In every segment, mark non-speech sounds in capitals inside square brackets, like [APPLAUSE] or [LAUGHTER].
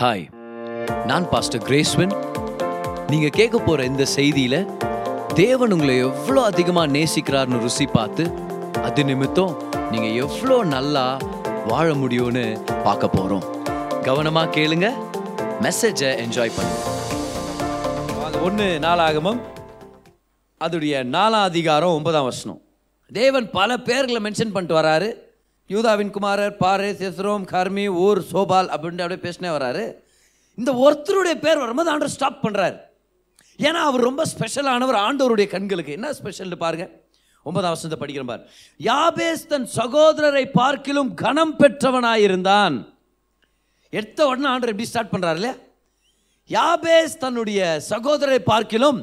Hi நான் pastor கிரேஸ்வன் நீங்க கேட்க போற இந்த செய்தியில தேவன் உங்களை எவ்வளோ அதிகமாக நேசிக்கிறார்னு ருசி பார்த்து அது நிமித்தம் நீங்க எவ்வளோ நல்லா வாழ முடியும்னு பார்க்க போறோம். கவனமா கேளுங்க மெசேஜை என்ஜாய் பண்ணுங்க. வாங்க ஒன்று நாளாகமம். அதோடைய நாலாம் அதிகாரம் ஒன்பதாம் வசனம். தேவன் பல பேர்களை மென்ஷன் பண்ணிட்டு வராரு. யூதாவின் குமாரர் பாரே செஸ்ரோம் கர்மி ஊர் சோபால் அப்படின்ட்டு அப்படியே பேசினே வராரு. இந்த ஒருத்தருடைய பேர் வரும்போது ஆண்டவர் ஸ்டாப் பண்ணுறாரு ஏன்னா அவர் ரொம்ப ஸ்பெஷலானவர் ஆண்டவருடைய கண்களுக்கு. என்ன ஸ்பெஷல்னு பாருங்கள் ஒன்பதாம் வருஷத்தை படிக்கிறேன் பாரு. யாபேஸ் தன் சகோதரரை பார்க்கிலும் கனம் பெற்றவனாயிருந்தான் எடுத்த உடனே ஆண்டர் எப்படி ஸ்டார்ட் பண்ணுறாரு இல்லையா? யாபேஸ் தன்னுடைய சகோதரரை பார்க்கிலும்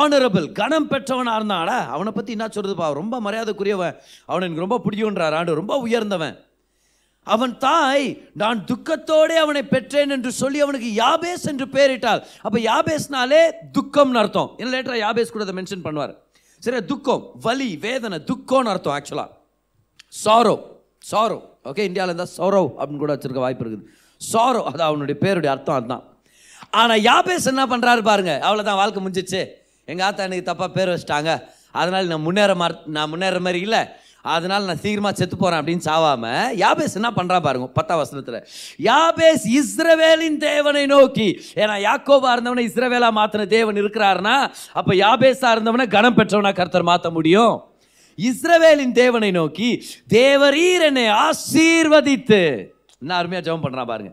ஆனரபிள் கனம் பெற்றவனாக இருந்தாடா அவனை பற்றி என்ன சொல்கிறதுப்பா ரொம்ப மரியாதைக்குரியவன். அவனை எனக்கு ரொம்ப பிடிக்குன்றார் ஆண்டு ரொம்ப உயர்ந்தவன். அவன் தாய் நான் துக்கத்தோடே அவனை பெற்றேன் என்று சொல்லி அவனுக்கு யாபேஸ் என்று பெயரிட்டாள். அப்போ யாபேஸ்னாலே துக்கம்னு அர்த்தம். என்ன லேட்டராக யாபேஸ் கூட அதை மென்ஷன் பண்ணுவார். சரி துக்கம் வலி வேதனை துக்கம்னு அர்த்தம் ஆக்சுவலாக சாரோ சாரோ. ஓகே இந்தியாவில் இருந்தால் சௌரவ் அப்படின்னு கூட வச்சிருக்க வாய்ப்பு இருக்குது. சாரோ அது அவனுடைய பேருடைய அர்த்தம் அதுதான். ஆனால் யாபேஸ் என்ன பண்ணுறாரு பாருங்க. அவ்வளோதான் வாழ்க்கை முடிஞ்சிச்சு. எங்கள் ஆத்தா எனக்கு தப்பாக பேர் வச்சிட்டாங்க. அதனால் நான் முன்னேற மா நான் முன்னேற மாதிரி இல்லை. அதனால் நான் சீக்கிரமாக செத்து போகிறேன் அப்படின்னு சாவாமல் யாபேஸ் என்ன பண்ணுறா பாருங்க பத்தாம் வசனத்தில். யாபேஸ் இஸ்ரவேலின் தேவனை நோக்கி ஏன்னா யாக்கோபா இருந்தவனை இஸ்ரவேலா மாற்றின தேவன் இருக்கிறாருன்னா அப்போ யாபேஸாக இருந்தவனை கனம் பெற்றவனா கர்த்தர் மாற்ற முடியும்? இஸ்ரவேலின் தேவனை நோக்கி தேவரீர் என்னை ஆசீர்வதித்து. என்ன அருமையாக ஜெபம் பண்ணுறான் பாருங்க.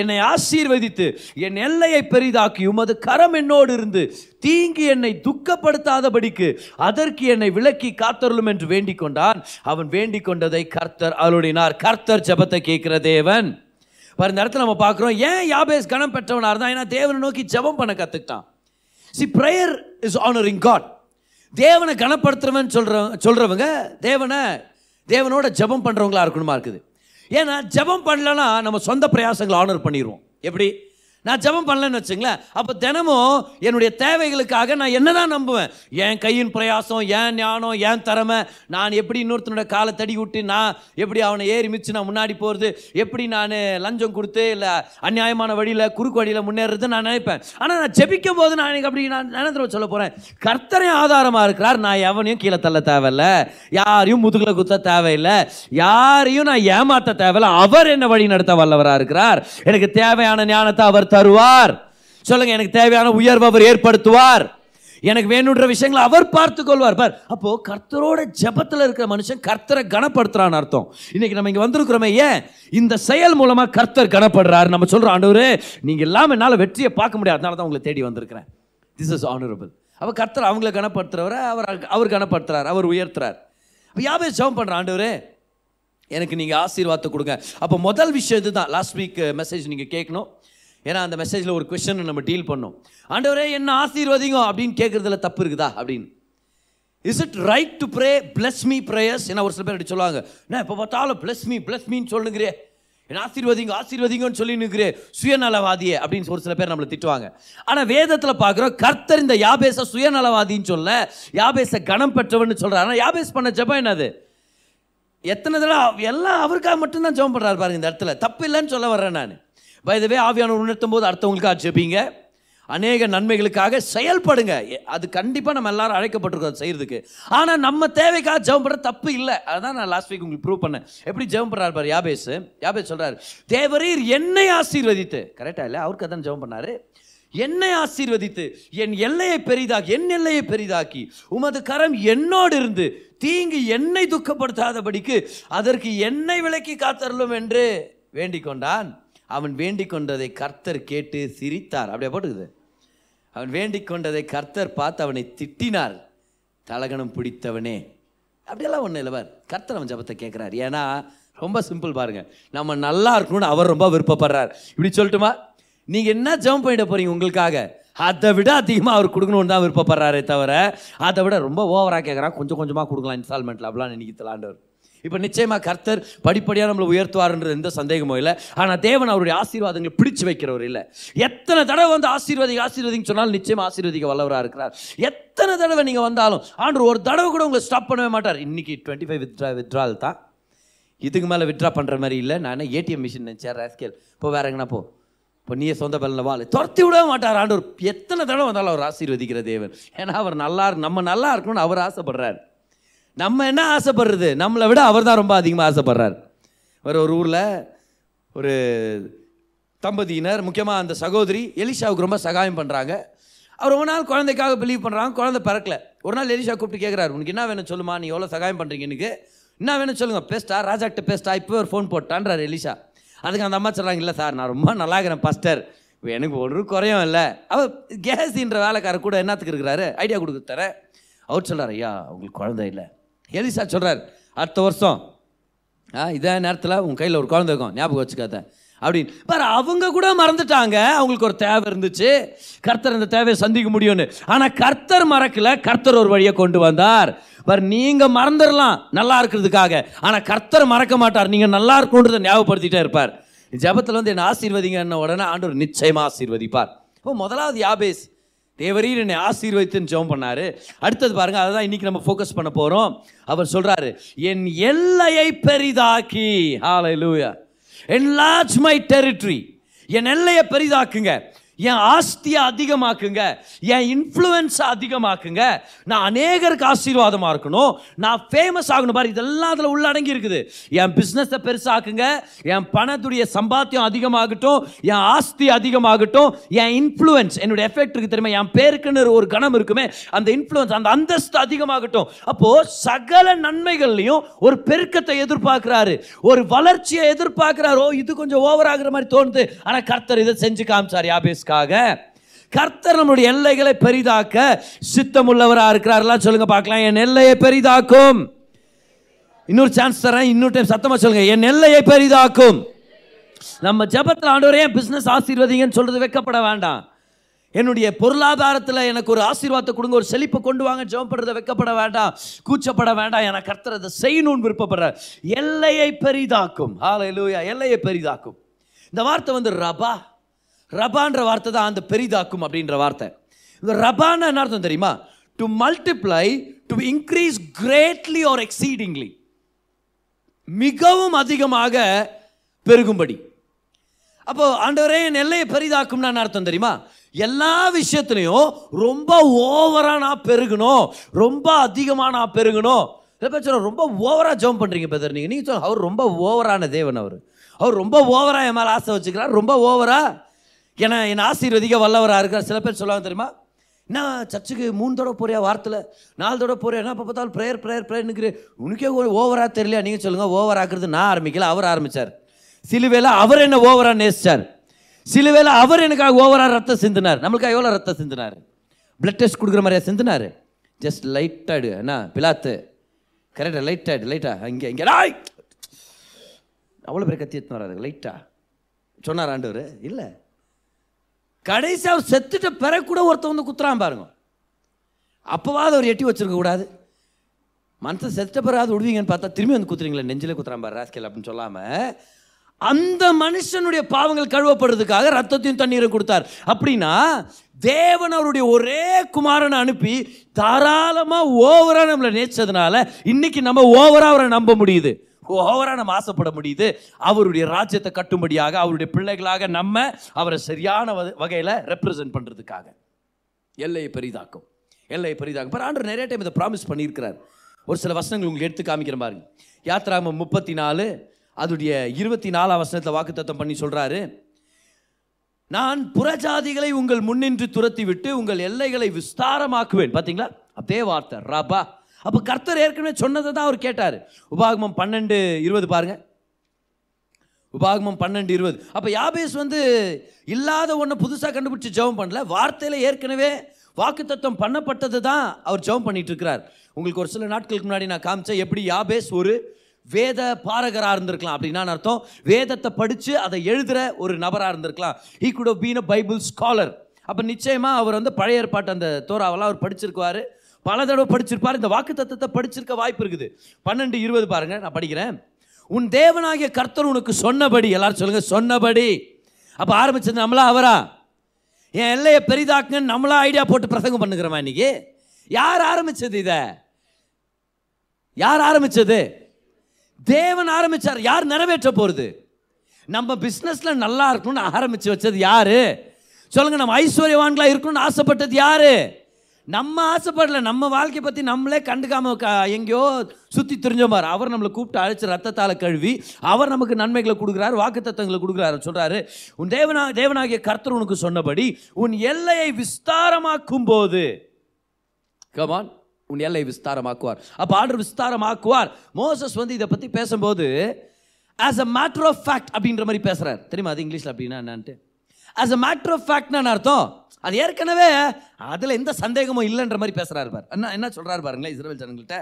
என்னை ஆசீர்வதித்து என் எல்லையை பெரிதாக்கி உமது கரம் என்னோடு இருந்து தீங்கி என்னை துக்கப்படுத்தாதபடிக்கு அதற்கு என்னை விலக்கி காத்தருளும் என்று வேண்டிக் கொண்டான். அவன் வேண்டிக் கொண்டதை கர்த்தர் அருளினார். கர்த்தர் ஜெபத்தை கேட்கிற தேவன். பாரு இந்த இடத்துல நம்ம பார்க்குறோம் ஏன் யாபேஸ் கணம் பெற்றவனாக இருந்தான்? ஏன்னா தேவனை நோக்கி ஜெபம் பண்ண கற்றுக்கிட்டான் C prayer is honouring God தேவனை கனப்படுத்துறவன் சொல்கிற சொல்கிறவங்க தேவனை தேவனோட ஜெபம் பண்ணுறவங்களா இருக்கணுமா இருக்குது? ஏன்னா ஜெபம் பண்ணலன்னா நம்ம சொந்த பிரயாசங்களை ஆனர் பண்ணிடுவோம் எப்படி? நான் ஜபம் பண்ணலன்னு வச்சுங்களேன். அப்போ தினமும் என்னுடைய தேவைகளுக்காக நான் என்னதான் நம்புவேன். என் கையின் பிரயாசம் என் ஞானம் என் திறமை நான் எப்படி இன்னொருத்தனோட காலை தடி விட்டு நான் எப்படி அவனை ஏறி மிச்சு நான் முன்னாடி போகிறது எப்படி நான் லஞ்சம் கொடுத்து இல்லை அநியாயமான வழியில் குறுக்கு வழியில் முன்னேறது நான் நினைப்பேன். ஆனால் நான் ஜெபிக்கும் போது நான் எனக்கு அப்படி நான் நினைத்து சொல்ல போகிறேன் கர்த்தரே ஆதாரமாக இருக்கிறார். நான் எவனையும் கீழே தள்ள தேவையில்ல. யாரையும் முதுகில் குத்த தேவையில்லை. யாரையும் நான் ஏமாற்ற தேவையில்லை. அவர் என்ன வழி நடத்த வல்லவராக இருக்கிறார். எனக்கு தேவையான ஞானத்தை அவர் தருவார். சொல்லுங்க எனக்கு தேவையான உயர்வு அவர் ஏற்படுத்துவார். எனக்கு வேணுன்ற விஷயங்களை அவர் பார்த்து கொள்வார் பார் அப்போ கர்த்தரோட ஜெபத்தில் இருக்கிற மனுஷன் கர்த்தரை கனப்படுத்துறான்னு அர்த்தம். இன்னைக்கு நம்ம இங்க வந்திருக்கிறோமே ஏன்? இந்த செயல் மூலமா கர்த்தர் கனப்படுறாரு. நம்ம சொல்றோம் ஆண்டவர் நீங்க இல்லாமல் என்னால் வெற்றியை பார்க்க முடியாது. அதனால தான் உங்களை தேடி வந்திருக்கிறேன். திஸ் இஸ் ஆனரபிள் அவர் கர்த்தர் அவங்கள கனப்படுத்துறவரை அவர் அவர் கனப்படுத்துறார் அவர் உயர்த்துறார். அப்போ யாவே ஜெபம் பண்ணுற ஆண்டவரே? எனக்கு நீங்கள் ஆசீர்வாதத்தை கொடுங்க. அப்போ முதல் விஷயம் இதுதான். லாஸ்ட் வீக் மெசேஜ் நீங்கள் கேட்கணும். ஏன்னா அந்த மெசேஜில் ஒரு கொஷனை நம்ம டீல் பண்ணோம். ஆண்டவரே என்ன ஆசீர்வதிங்க அப்படின்னு கேட்குறதுல தப்பு இருக்குதா அப்படின்னு. Is it right to pray bless me prayers ஏன்னா ஒரு சில பேர் அப்படி சொல்லுவாங்க. நான் இப்போ பார்த்தாலும் பிளஸ் மீ பிளஸ் மீன்னு சொல்லுங்கிறே. என்ன ஆசீர்வதிங்க ஆசீர்வதிங்கன்னு சொல்லி நிற்கிறே சுயநலவாதியே அப்படின்னு ஒரு சில பேர் நம்மளை திட்டுவாங்க. ஆனால் வேதத்தில் பார்க்குறோம் கர்த்தர் இந்த யாபேச சுயநலவாதின்னு சொல்ல யாபேச கணம் பெற்றவன்னு சொல்கிறார் ஆனால் யாபேஸ் பண்ண ஜெபம் என்னது? எத்தனை தடவை எல்லாம் அவருக்காக மட்டும்தான் ஜெபம் பண்ணுறாரு பாருங்க இந்த இடத்துல. தப்பு இல்லைன்னு சொல்ல வர்றேன் நான். வயதவே ஆவியானவர் உணர்த்தும் போது அடுத்தவங்களுக்காக ஜெபிங்க. அநேக நன்மைகளுக்காக செயல்படுங்க. எ- அது கண்டிப்பாக நம்ம எல்லாரும் அழைக்கப்பட்டிருக்கோம் அதை செய்கிறதுக்கு ஆனால் நம்ம தேவைக்காக ஜெபம் பண்ணுற தப்பு இல்லை. அதான் நான் லாஸ்ட் வீக் உங்களுக்கு ப்ரூவ் பண்ணேன். எப்படி ஜெபம் பண்ணுறாரு பாரு யாபேஸ் யாபேஸ் சொல்கிறார் தேவரீர் என்னை ஆசீர்வதித்து. கரெக்டாக இல்லை? அவருக்கு அதான் ஜெபம் பண்ணார். என்னை ஆசீர்வதித்து என் எல்லையை பெரிதாக்கி என் எல்லையை பெரிதாக்கி உமது கரம் என்னோடு இருந்து தீங்கு என்னை துக்கப்படுத்தாதபடிக்கு அதற்கு என்னை விலக்கி காத்தரலும் என்று வேண்டிக் கொண்டான் அவன் வேண்டிக் கொண்டதை கர்த்தர் கேட்டு சிரித்தார். அப்படியே போட்டுக்குது? அவன் வேண்டிக் கொண்டதை கர்த்தர் பார்த்து அவனை திட்டினார். தலகணம் பிடித்தவனே. அப்படியெல்லாம் ஒன்றும் இல்லை பார். கர்த்தர் அவன் ஜபத்தை கேட்குறாரு. ஏன்னா ரொம்ப சிம்பிள் பாருங்கள் நம்ம நல்லா இருக்கணும்னு அவர் ரொம்ப விருப்பப்படுறார். இப்படி சொல்லட்டுமா? நீங்கள் என்ன ஜெபம் பண்ணிட போகிறீங்க உங்களுக்காக? அதை விட அதிகமாக அவர் கொடுக்கணும்னு தான் விருப்பப்படுறாரே தவிர அதை விட ரொம்ப ஓவராக கேட்குறான் கொஞ்சம் கொஞ்சமாக கொடுக்கலாம். இன்ஸ்டால்மெண்ட்டில் அப்படிலாம் நினைக்கலாண்டவர் இப்போ நிச்சயமாக கர்த்தர் படிப்படியாக நம்மளை உயர்த்துவார்ன்றது எந்த சந்தேகமும் இல்லை. ஆனால் தேவன் அவருடைய ஆசீர்வாதங்களை பிடிச்சு வைக்கிறவர் இல்லை. எத்தனை தடவை வந்து ஆசீர்வதி ஆசீர்வதிங்க சொன்னாலும் நிச்சயமாக ஆசீர்வதிக்க வல்லவராக இருக்கிறார். எத்தனை தடவை நீங்கள் வந்தாலும் ஆண்டு ஒரு தடவை கூட உங்களை ஸ்டாப் பண்ணவே மாட்டார். இன்றைக்கி டுவெண்ட்டி ஃபைவ் வித்ரா வித்ரால் தான். இதுக்கு மேலே வித்ரா பண்ணுற மாதிரி இல்லை. நான் ஏடிஎம் மிஷின் நினச்சேன் ரேஸ்கேல் இப்போ வேற எங்கன்னா போ. இப்போ நீயே சொந்த பலனில் வாழ் துரத்தி விட மாட்டார் ஆண்டவர். எத்தனை தடவை வந்தாலும் அவர் ஆசீர்வதிக்கிற தேவன். ஏன்னா அவர் நல்லா நம்ம நல்லா இருக்கணும்னு அவர் ஆசைப்படுறாரு. நம்ம என்ன ஆசைப்படுறது? நம்மளை விட அவர் தான் ரொம்ப அதிகமாக ஆசைப்படுறார். வேறு ஒரு ஊரில் ஒரு தம்பதியினர் முக்கியமாக அந்த சகோதரி எலிஷாவுக்கு ரொம்ப சகாயம் பண்ணுறாங்க அவர் ரொம்ப நாள் குழந்தைக்காக பிலீவ் பண்ணுறாங்க குழந்தை பிறக்கல. ஒரு நாள் எலிஷா கூப்பிட்டு கேட்குறாரு உனக்கு என்ன வேணும் சொல்லுமா? நீ எவ்வளோ சகாயம் பண்ணுறீங்க எனக்கு? என்ன வேணும் சொல்லுங்க? பேஸ்டா ராஜாக்கிட்ட பேஸ்டா இப்போ ஒரு ஃபோன் போட்டான்றார் எலிஷா. அதுக்கு அந்த அம்மா சொல்கிறாங்க இல்லை சார் நான் ரொம்ப நல்லா இருக்கிறேன் பாஸ்டர் எனக்கு ஒரு குறையும் இல்லை. அவர் கேஸின்ற வேலைக்காரர் கூட என்னத்துக்கு இருக்கிறாரு? ஐடியா கொடுக்க தரேன். அவர் சொல்கிறார் ஐயா உங்களுக்கு குழந்தை இல்லை. எலிசா சொல்கிறார் அடுத்த வருஷம் ஆ இதே நேரத்தில் உன் கையில் ஒரு குழந்தை இருக்கும் ஞாபகம் வச்சுக்காத அப்படின்னு. பாரு அவங்க கூட மறந்துட்டாங்க. அவங்களுக்கு ஒரு தேவை இருந்துச்சு. கர்த்தர் அந்த தேவையை சந்திக்க முடியும்னு. ஆனால் கர்த்தர் மறக்கல. கர்த்தர் ஒரு வழியை கொண்டு வந்தார். பாரு நீங்கள் மறந்துடலாம். நல்லா இருக்கிறதுக்காக. ஆனால் கர்த்தர் மறக்க மாட்டார். நீங்கள் நல்லா இருக்கணுன்றதை ஞாபகப்படுத்திட்டே இருப்பார். ஜபத்தில் வந்து என்னை ஆசீர்வதிங்கன்ன உடனே ஆண்டவர் நிச்சயமாக ஆசீர்வதிப்பார். இப்போ முதலாவது யாபேஸ். தேவரீர் என்னை ஆசீர்வதித்துன்னு ஜெபம் பண்ணார். அடுத்தது பாருங்கள் அதை தான் இன்றைக்கி நம்ம ஃபோக்கஸ் பண்ண போகிறோம் அவர் சொல்கிறாரு என் எல்லையை பெரிதாக்கி. ஹalleluya enlarge மை டெரிட்ரி என் எல்லையை பெரிதாக்குங்க. என் ஆஸ்தியை அதிகமாக்குங்க. என் இன்ஃப்ளூயன்ஸை அதிகமாக்குங்க. நான் அநேகருக்கு ஆசீர்வாதமாக இருக்கணும். நான் ஃபேமஸ் ஆகணும். பாரு இதெல்லாம் அதில் உள்ளடங்கி இருக்குது. என் பிஸ்னஸை பெருசாக்குங்க. என் பணத்துடைய சம்பாத்தியம் அதிகமாகட்டும். என் ஆஸ்தி அதிகமாகட்டும். என் இன்ஃப்ளூயன்ஸ் என்னுடைய எஃபெக்ட் இருக்கு தெரியுமா? என் பேருக்குன்னு ஒரு கணம் இருக்குமே. அந்த இன்ஃப்ளூயன்ஸ் அந்த அந்தஸ்து அதிகமாகட்டும். அப்போது சகல நன்மைகள்லையும் ஒரு பெருக்கத்தை எதிர்பார்க்குறாரு. ஒரு வளர்ச்சியை எதிர்பார்க்குறாரோ. இது கொஞ்சம் ஓவர் ஆகுற மாதிரி தோணுது. ஆனால் கர்த்தர் இதை செஞ்சு காமிச்சார் யாபேஸ்க்காக கர்த்தர் நம்முடைய எல்லைகளை பெரிதாக்க சித்தமுள்ளவரா இருக்கிறாரெல்லாம் சொல்லுங்க பார்க்கலாம். என் எல்லையை பெரிதாக்கும். இன்னொரு சான்ஸ் தரேன். இன்னொரு டைம் சத்தமாக சொல்லுங்க. என் எல்லையை பெரிதாக்கும். நம்ம ஜபத்தில் ஆண்டவரே பிஸ்னஸ் ஆசீர்வதிங்கன்னு சொல்றது வைக்கப்பட வேண்டாம். என்னுடைய பொருளாதாரத்தில் எனக்கு ஒரு ஆசீர்வாதத்தை கொடுங்க. ஒரு செழிப்பை கொண்டு வாங்க. ஜெபம் படுறத வைக்கப்பட வேண்டாம். கூச்சப்பட வேண்டாம். என கர்த்தர் அதை செய்யணும்னு விருப்பப்படுற எல்லையை பெரிதாக்கும். ஆலையிலூயா எல்லையை பெரிதாக்கும். இந்த வார்த்தை வந்து ரபா. ரபான்ற வார்த்தை தான் அந்த பெரிதாக்கும் அப்படின்ற வார்த்தை. இந்த ரபான என்ன அர்த்தம் தெரியுமா? To multiply to increase greatly or exceedingly மிகவும் அதிகமாக பெருகும்படி. அப்போ ஆண்டவரே என் எல்லையை பெரிதாக்கும்னா என்ன அர்த்தம் தெரியுமா? எல்லா விஷயத்துலையும் ரொம்ப ஓவராக நான் பெருகணும். ரொம்ப அதிகமாக நான் பெருகணும். சில பேர் சொல்ல ரொம்ப ஓவராக ஜம்ப் பண்ணுறீங்க பெதர் நீங்கள் நீங்கள் சொல்ல அவர் ரொம்ப ஓவரான தேவன் அவர். அவர் ரொம்ப ஓவராக என் மேலே ஆசை வச்சுக்கிறார். ரொம்ப ஓவராக ஏன்னா என் ஆசீர்வதிக்க வல்லவராக இருக்கிறார் சில பேர் சொல்லுவாங்க தெரியுமா? என்ன சர்ச்சுக்கு மூணு தடவை போறியா வாரத்தில்? நாலு தடவை போறியா? என்ன பார்த்தாலும் ப்ரேயர் ப்ரேயர் ப்ரேயர்னுக்கு உனக்கே ஓவராக தெரியலையா? நீங்கள் சொல்லுங்கள் ஓவர் ஆக்குறது நான் ஆரம்பிக்கல அவர் ஆரம்பிச்சார். சிலுவையில் அவர் என்ன ஓவராக நேசிச்சார். சிலுவையில் அவர் எனக்காக ஓவராக ரத்தம் சிந்தினார். நம்மளுக்காக எவ்வளோ ரத்தம் சிந்தினார்? பிளட் டெஸ்ட் கொடுக்குற மாதிரியா சிந்தினார்? ஜஸ்ட் லைட்டாடு என்ன பிலாத்து. கரெக்டாக லைட்டாடு லைட்டா இங்கே இங்கே ராய் அவ்வளோ பேர் கத்தி எடுத்துன்னு வராது லைட்டா சொன்னார் ஆண்டவர்? இல்லை. கடைசி அவர் செத்துட்ட பிறகு கூட ஒருத்தன் வந்து குத்துறான் பாருங்க. அப்போவாது அவர் எட்டி வச்சிருக்க கூடாது. மனசை செத்த பிறகு விடுவீங்கன்னு பார்த்தா திரும்பி வந்து குத்துறீங்களா நெஞ்சில் குத்துறான் பாரு ராஸ்கேல் அப்படின்னு சொல்லாமல் அந்த மனுஷனுடைய பாவங்கள் கழுவப்படுறதுக்காக ரத்தத்தையும் தண்ணீரை கொடுத்தார். அப்படின்னா தேவன் அவருடைய ஒரே குமாரனை அனுப்பி தாராளமாக ஓவராக நம்மளை நேச்சதுனால இன்னைக்கு நம்ம ஓவராக அவரை நம்ப முடியுது. ஓவராக நம்ம ஆசைப்பட முடியுது. அவருடைய ராஜ்யத்தை கட்டும்படியாக அவருடைய பிள்ளைகளாக நம்ம அவரை சரியான வகையில் ரெப்ரசன்ட் பண்ணுறதுக்காக எல்லையை பெரிதாக்கும். எல்லையை பெரிதாக்கும். பட் ஆண்டர் நிறைய டைம் இதை ப்ராமிஸ் பண்ணியிருக்கிறார். ஒரு சில வசனங்கள் உங்களுக்கு எடுத்து காமிக்கிற பாருங்க யாத்ராமம் முப்பத்தி நாலு அதுடைய இருபத்தி நாலாம் வசனத்தில் வாக்குத்தத்தம் பண்ணி சொல்கிறாரு நான் புறஜாதிகளை உங்கள் முன்னின்று துரத்தி விட்டு உங்கள் எல்லைகளை விஸ்தாரமாக்குவேன். பார்த்தீங்களா அதே வார்த்தை ரபா. அப்போ கர்த்தர் ஏற்கனவே சொன்னதை தான் அவர் கேட்டார். உபாகமம் பன்னெண்டு இருபது பாருங்க. உபாகமம் பன்னெண்டு இருபது. அப்போ யாபேஸ் வந்து இல்லாத ஒன்றை புதுசாக கண்டுபிடிச்சி ஜெபம் பண்ணல. வார்த்தையில் ஏற்கனவே வாக்குத்தத்தம் பண்ணப்பட்டது தான் அவர் ஜெபம் பண்ணிட்டு இருக்கிறார். உங்களுக்கு ஒரு சில நாட்களுக்கு முன்னாடி நான் காமிச்சேன். எப்படி யாபேஸ் ஒரு வேத பாரகராக இருந்திருக்கலாம் அப்படின்னா அர்த்தம்? வேதத்தை படித்து அதை எழுதுகிற ஒரு நபராக இருந்திருக்கலாம். He could been a Bible scholar அப்போ நிச்சயமாக அவர் வந்து பழைய ஏற்பாட்டு அந்த தோராவெல்லாம் அவர் படிச்சிருக்குவார். பல தடவை படிச்சிருப்பார். இந்த வாக்கு தத்துவத்தை படிச்சிருக்க வாய்ப்பு இருக்குது. பன்னெண்டு இருபது பாருங்க நான் படிக்கிறேன். உன் தேவனாகிய கர்த்தர் உனக்கு சொன்னபடி எல்லாரும் சொல்லுங்க சொன்னபடி. அப்போ ஆரம்பிச்சது நம்மளா அவரா? என் எல்லையை பெரிதாக்குன்னு நம்மளா ஐடியா போட்டு பிரசங்கம் பண்ணுக்கிறோமா இன்னைக்கு? யார் ஆரம்பிச்சது இதை? யார் ஆரம்பிச்சது? தேவன் ஆரம்பிச்சார். யார் நிறைவேற்ற போகிறது நம்ம பிஸ்னஸில் நல்லா இருக்கணும்னு ஆரம்பித்து வச்சது யாரு? சொல்லுங்க நம்ம ஐஸ்வர்யவான்களாக இருக்கணும்னு ஆசைப்பட்டது யாரு? நம்ம ஆசைப்படல நம்ம வாழ்க்கையை பற்றி நம்மளே கண்டுக்காம எங்கேயோ சுற்றி திரிஞ்சோம் அவர் நம்மளை கூப்பிட்டு அழைச்சி ரத்தத்தால் கழுவி அவர் நமக்கு நன்மைகளை கொடுக்குறாரு வாக்கு தத்தங்களை கொடுக்குறாரு சொல்கிறாரு உன் தேவனா தேவனாகிய கர்த்தர் உனக்கு சொன்னபடி உன் எல்லையை விஸ்தாரமாக்கும் போது கமான் உன் எல்லை விஸ்தாரமாக்குவார். அப்போ ஆர்டர் விஸ்தாரமாக்குவார். மோசஸ் வந்து இதை பற்றி பேசும்போது as a matter of fact அப்படின்ற மாதிரி பேசுகிறார் தெரியுமா அது இங்கிலீஷில் அப்படின்னா என்னான்ட்டு? ஆஸ் அ மேட்ரு ஆஃப் ஃபேக்ட்னு அர்த்தம். அது ஏற்கனவே அதில் எந்த சந்தேகமும் இல்லைன்ற மாதிரி பேசுகிறாரு பார். என்ன என்ன சொல்கிறாரு பாருங்களேன் இஸ்ரேல் ஜனங்கள்கிட்ட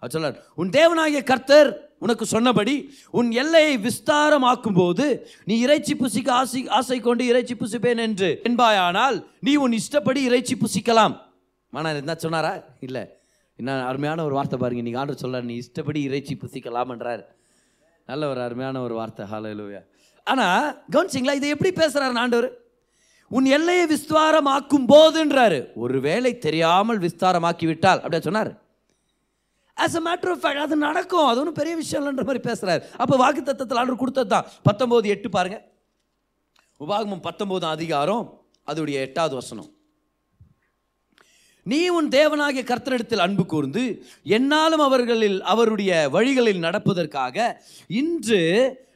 அவர் சொல்றார் உன் தேவனாகிய கர்த்தர் உனக்கு சொன்னபடி உன் எல்லையை விஸ்தாரமாக்கும் போது நீ இறைச்சி புசிக்க ஆசை ஆசை கொண்டு இறைச்சி புசிப்பேன் என்று என்பாயானால் நீ உன் இஷ்டப்படி இறைச்சி புசிக்கலாம். ஆனால் என்ன சொன்னாரா? இல்லை. என்ன அருமையான ஒரு வார்த்தை பாருங்க. நீங்கள் ஆர்டர் சொல்ல நீ இஷ்டப்படி இறைச்சி புசிக்கலாம்ன்றார். நல்ல ஒரு அருமையான ஒரு வார்த்தை. ஹalleluya ஆனால் கவனிச்சிங்களா இதை எப்படி பேசுகிறார் ஆண்டவர்? உன் எல்லையை விஸ்தாரமாக்கும் போதுன்றாரு ஒருவேளை தெரியாமல் விஸ்தாரமாக்கி விட்டால் அப்படியே சொன்னார்? As a matter of fact அது நடக்கும். அது ஒன்றும் பெரிய விஷயம் இல்லைன்ற மாதிரி பேசுகிறார் அப்போ வாக்கு தத்தத்தில் ஆண்டு கொடுத்தது தான். பத்தொம்போது எட்டு பாருங்கள் உபாகமம் பத்தொம்போதாம் அதிகாரம் அதோடைய எட்டாவது வசனம். நீ உன் தேவனாகிய கர்த்தனிடத்தில் அன்பு கூர்ந்து என்னாலும் அவர்களில் அவருடைய வழிகளில் நடப்பதற்காக இன்று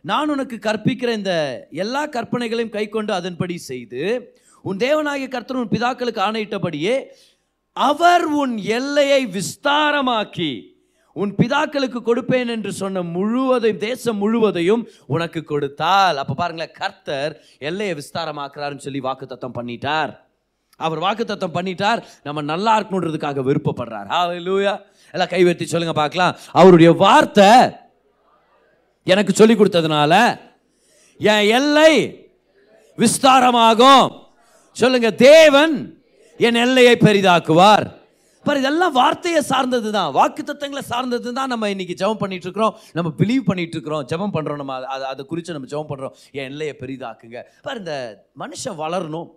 நான் உனக்கு கற்பிக்கிற இந்த எல்லா கற்பனைகளையும் கைக்கொண்டு அதன்படி செய்து உன் தேவனாகிய கர்த்தர் உன் பிதாக்களுக்கு ஆணையிட்டபடியே அவர் உன் எல்லையை விஸ்தாரமாக்கி உன் பிதாக்களுக்கு கொடுப்பேன் என்று சொன்ன முழுவதையும் தேசம் முழுவதையும் உனக்கு கொடுத்தால். அப்போ பாருங்களேன் கர்த்தர் எல்லையை விஸ்தாரமாக்குறாருன்னு சொல்லி வாக்குத்தத்தம் பண்ணிட்டார். அவர் வாக்குத்தத்தம் பண்ணிட்டார். நம்ம நல்லா இருக்கணுன்றதுக்காக விருப்பப்படுறார். ஹalleluya எல்லாம் கை சொல்லுங்க பார்க்கலாம். அவருடைய வார்த்தை எனக்கு சொல்லி கொடுத்ததுனால என் எல்லை விஸ்தாரமாகும். சொல்லுங்க தேவன் என் எல்லையை பெரிதாக்குவார். பாரு இதெல்லாம் வார்த்தையை சார்ந்தது தான் வாக்கு தத்தங்களை சார்ந்தது தான் நம்ம இன்னைக்கு ஜெபம் பண்ணிட்டு இருக்கிறோம் நம்ம பிலீவ் பண்ணிட்டு இருக்கிறோம் ஜெபம் பண்றோம் நம்ம அதை அதை குறித்து நம்ம ஜெபம் பண்றோம். என் எல்லையை பெரிதாக்குங்க. பாரு இந்த மனுஷன் வளரணும்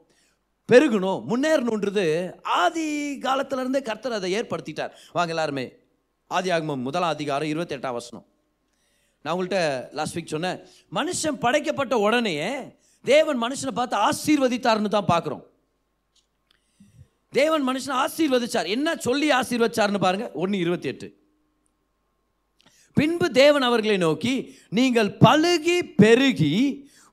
பெருகணும் முன்னேறணுன்றது ஆதி காலத்துலேருந்தே கர்த்தர் அதை ஏற்படுத்திட்டார். வாங்க எல்லாருமே ஆதி ஆகமம் முதலாம் அதிகாரம் இருபத்தி எட்டாம் வசனம். நான் உங்கள்கிட்ட லாஸ்ட் வீக் சொன்னேன் மனுஷன் படைக்கப்பட்ட உடனே தேவன் மனுஷனை பார்த்து ஆசீர்வதித்தார்னு தான் பார்க்குறோம். தேவன் மனுஷனை ஆசீர்வதிச்சார். என்ன சொல்லி ஆசீர்வதிச்சார்னு பாருங்க ஒன்று இருபத்தி எட்டு பின்பு தேவன் அவர்களை நோக்கி நீங்கள் பழுகி பெருகி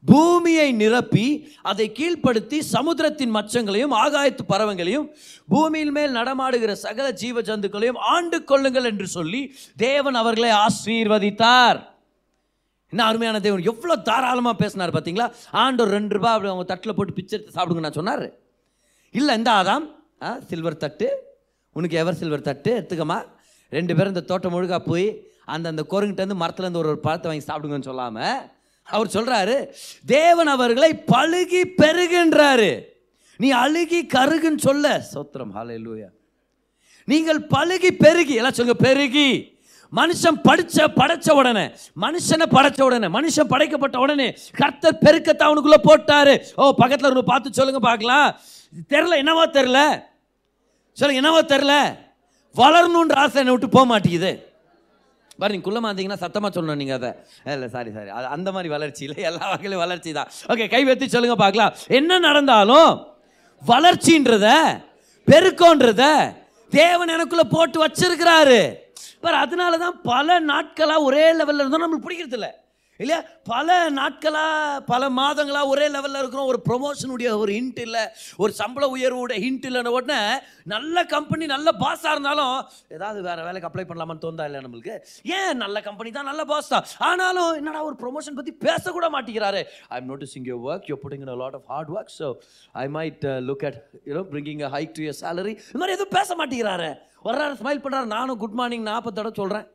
பூமியை நிரப்பி அதை கீழ்ப்படுத்தி சமுத்திரத்தின் மச்சங்களையும் ஆகாயத்து பறவைகளையும் பூமியின் மேல் நடமாடுகிற சகல ஜீவ ஜந்துக்களையும் ஆண்டு கொள்ளுங்கள் என்று சொல்லி தேவன் அவர்களை ஆசீர்வதித்தார். என்ன அருமையான தேவன்? எவ்வளோ தாராளமாக பேசினார் பார்த்தீங்களா ஆண்டவர் ரெண்டு ரூபா அப்படி அவங்க தட்டில் போட்டு பிச்சை எடுத்து சாப்பிடுங்க நான் சொன்னார். இல்லை இந்த ஆதாம். ஆ சில்வர் தட்டு. உனக்கு எவர் சில்வர் தட்டு? எடுத்துக்கம்மா. ரெண்டு பேரும் இந்த தோட்டம் முழுக்காக போய் அந்த அந்த குரங்கிட்டேருந்து மரத்துலேருந்து ஒரு ஒரு பழத்தை வாங்கி சாப்பிடுங்கன்னு சொல்லாமல் அவர் சொல்கிறாரு தேவன் அவர்களை பழுகி பெருகுன்றாரு. நீ அழுகி கருகுன்னு சொல்ல. சோத்திரம். ஹalleluya நீங்கள் பழுகி பெருகி எல்லாம் சொல்லுங்க பெருகி. மனுஷன் படிச்ச படைச்ச உடனே மனுஷனை படைச்ச உடனே மனுஷன் படைக்கப்பட்ட உடனே கர்த்தர் பெருக்கத்தை அவனுக்குள்ள போட்டாரு. ஓ பக்கத்தில் ஒன்று பார்த்து சொல்லுங்க பார்க்கலாம். தெரில என்னவோ தெரில சொல்லுங்க என்னவோ தெரில வளரணுன்ற ஆசை என்னை விட்டு போக மாட்டேங்குது பாரு நீங்கள் குள்ளமா இருந்தீங்கன்னா சத்தமாக சொல்லணும் நீங்கள் அதை. இல்லை சாரி சாரி அது அந்த மாதிரி வளர்ச்சி இல்லை. எல்லா வகையிலும் வளர்ச்சி தான். ஓகே கை வைத்து சொல்லுங்க பார்க்கலாம். என்ன நடந்தாலும் வளர்ச்சின்றத பெருக்கோன்றத தேவன் எனக்குள்ளே போட்டு வச்சிருக்கிறாரு. பாரு அதனால தான் பல நாட்களாக ஒரே லெவலில் இருந்தோம் நம்மளுக்கு பிடிக்கிறது இல்லை இல்லையா? பல நாட்களாக பல மாதங்களாக ஒரே லெவலில் இருக்கிறோம். ஒரு ப்ரொமோஷனுடைய ஒரு ஹிண்ட் இல்லை ஒரு சம்பள உயர்வுடைய ஹிண்ட் இல்லைன உடனே நல்ல கம்பெனி நல்ல பாஸாக இருந்தாலும் ஏதாவது வேறு வேலைக்கு அப்ளை பண்ணலாமான்னு தோந்தா இல்லை நம்மளுக்கு? ஏன் நல்ல கம்பெனி தான் நல்ல பாஸ் தான்? ஆனாலும் என்னடா ஒரு ப்ரொமோஷன் பற்றி பேசக்கூட மாட்டேங்கிறாரு. I am noticing your work you putting a lot of hard work so I might look at you know bringing a hike to your salary இந்த மாதிரி எதுவும் பேச மாட்டேங்கிறாரு. வர்றாரு ஸ்மைல் பண்ணுறாரு நானும் குட் மார்னிங் நாற்பத்தோட சொல்கிறேன்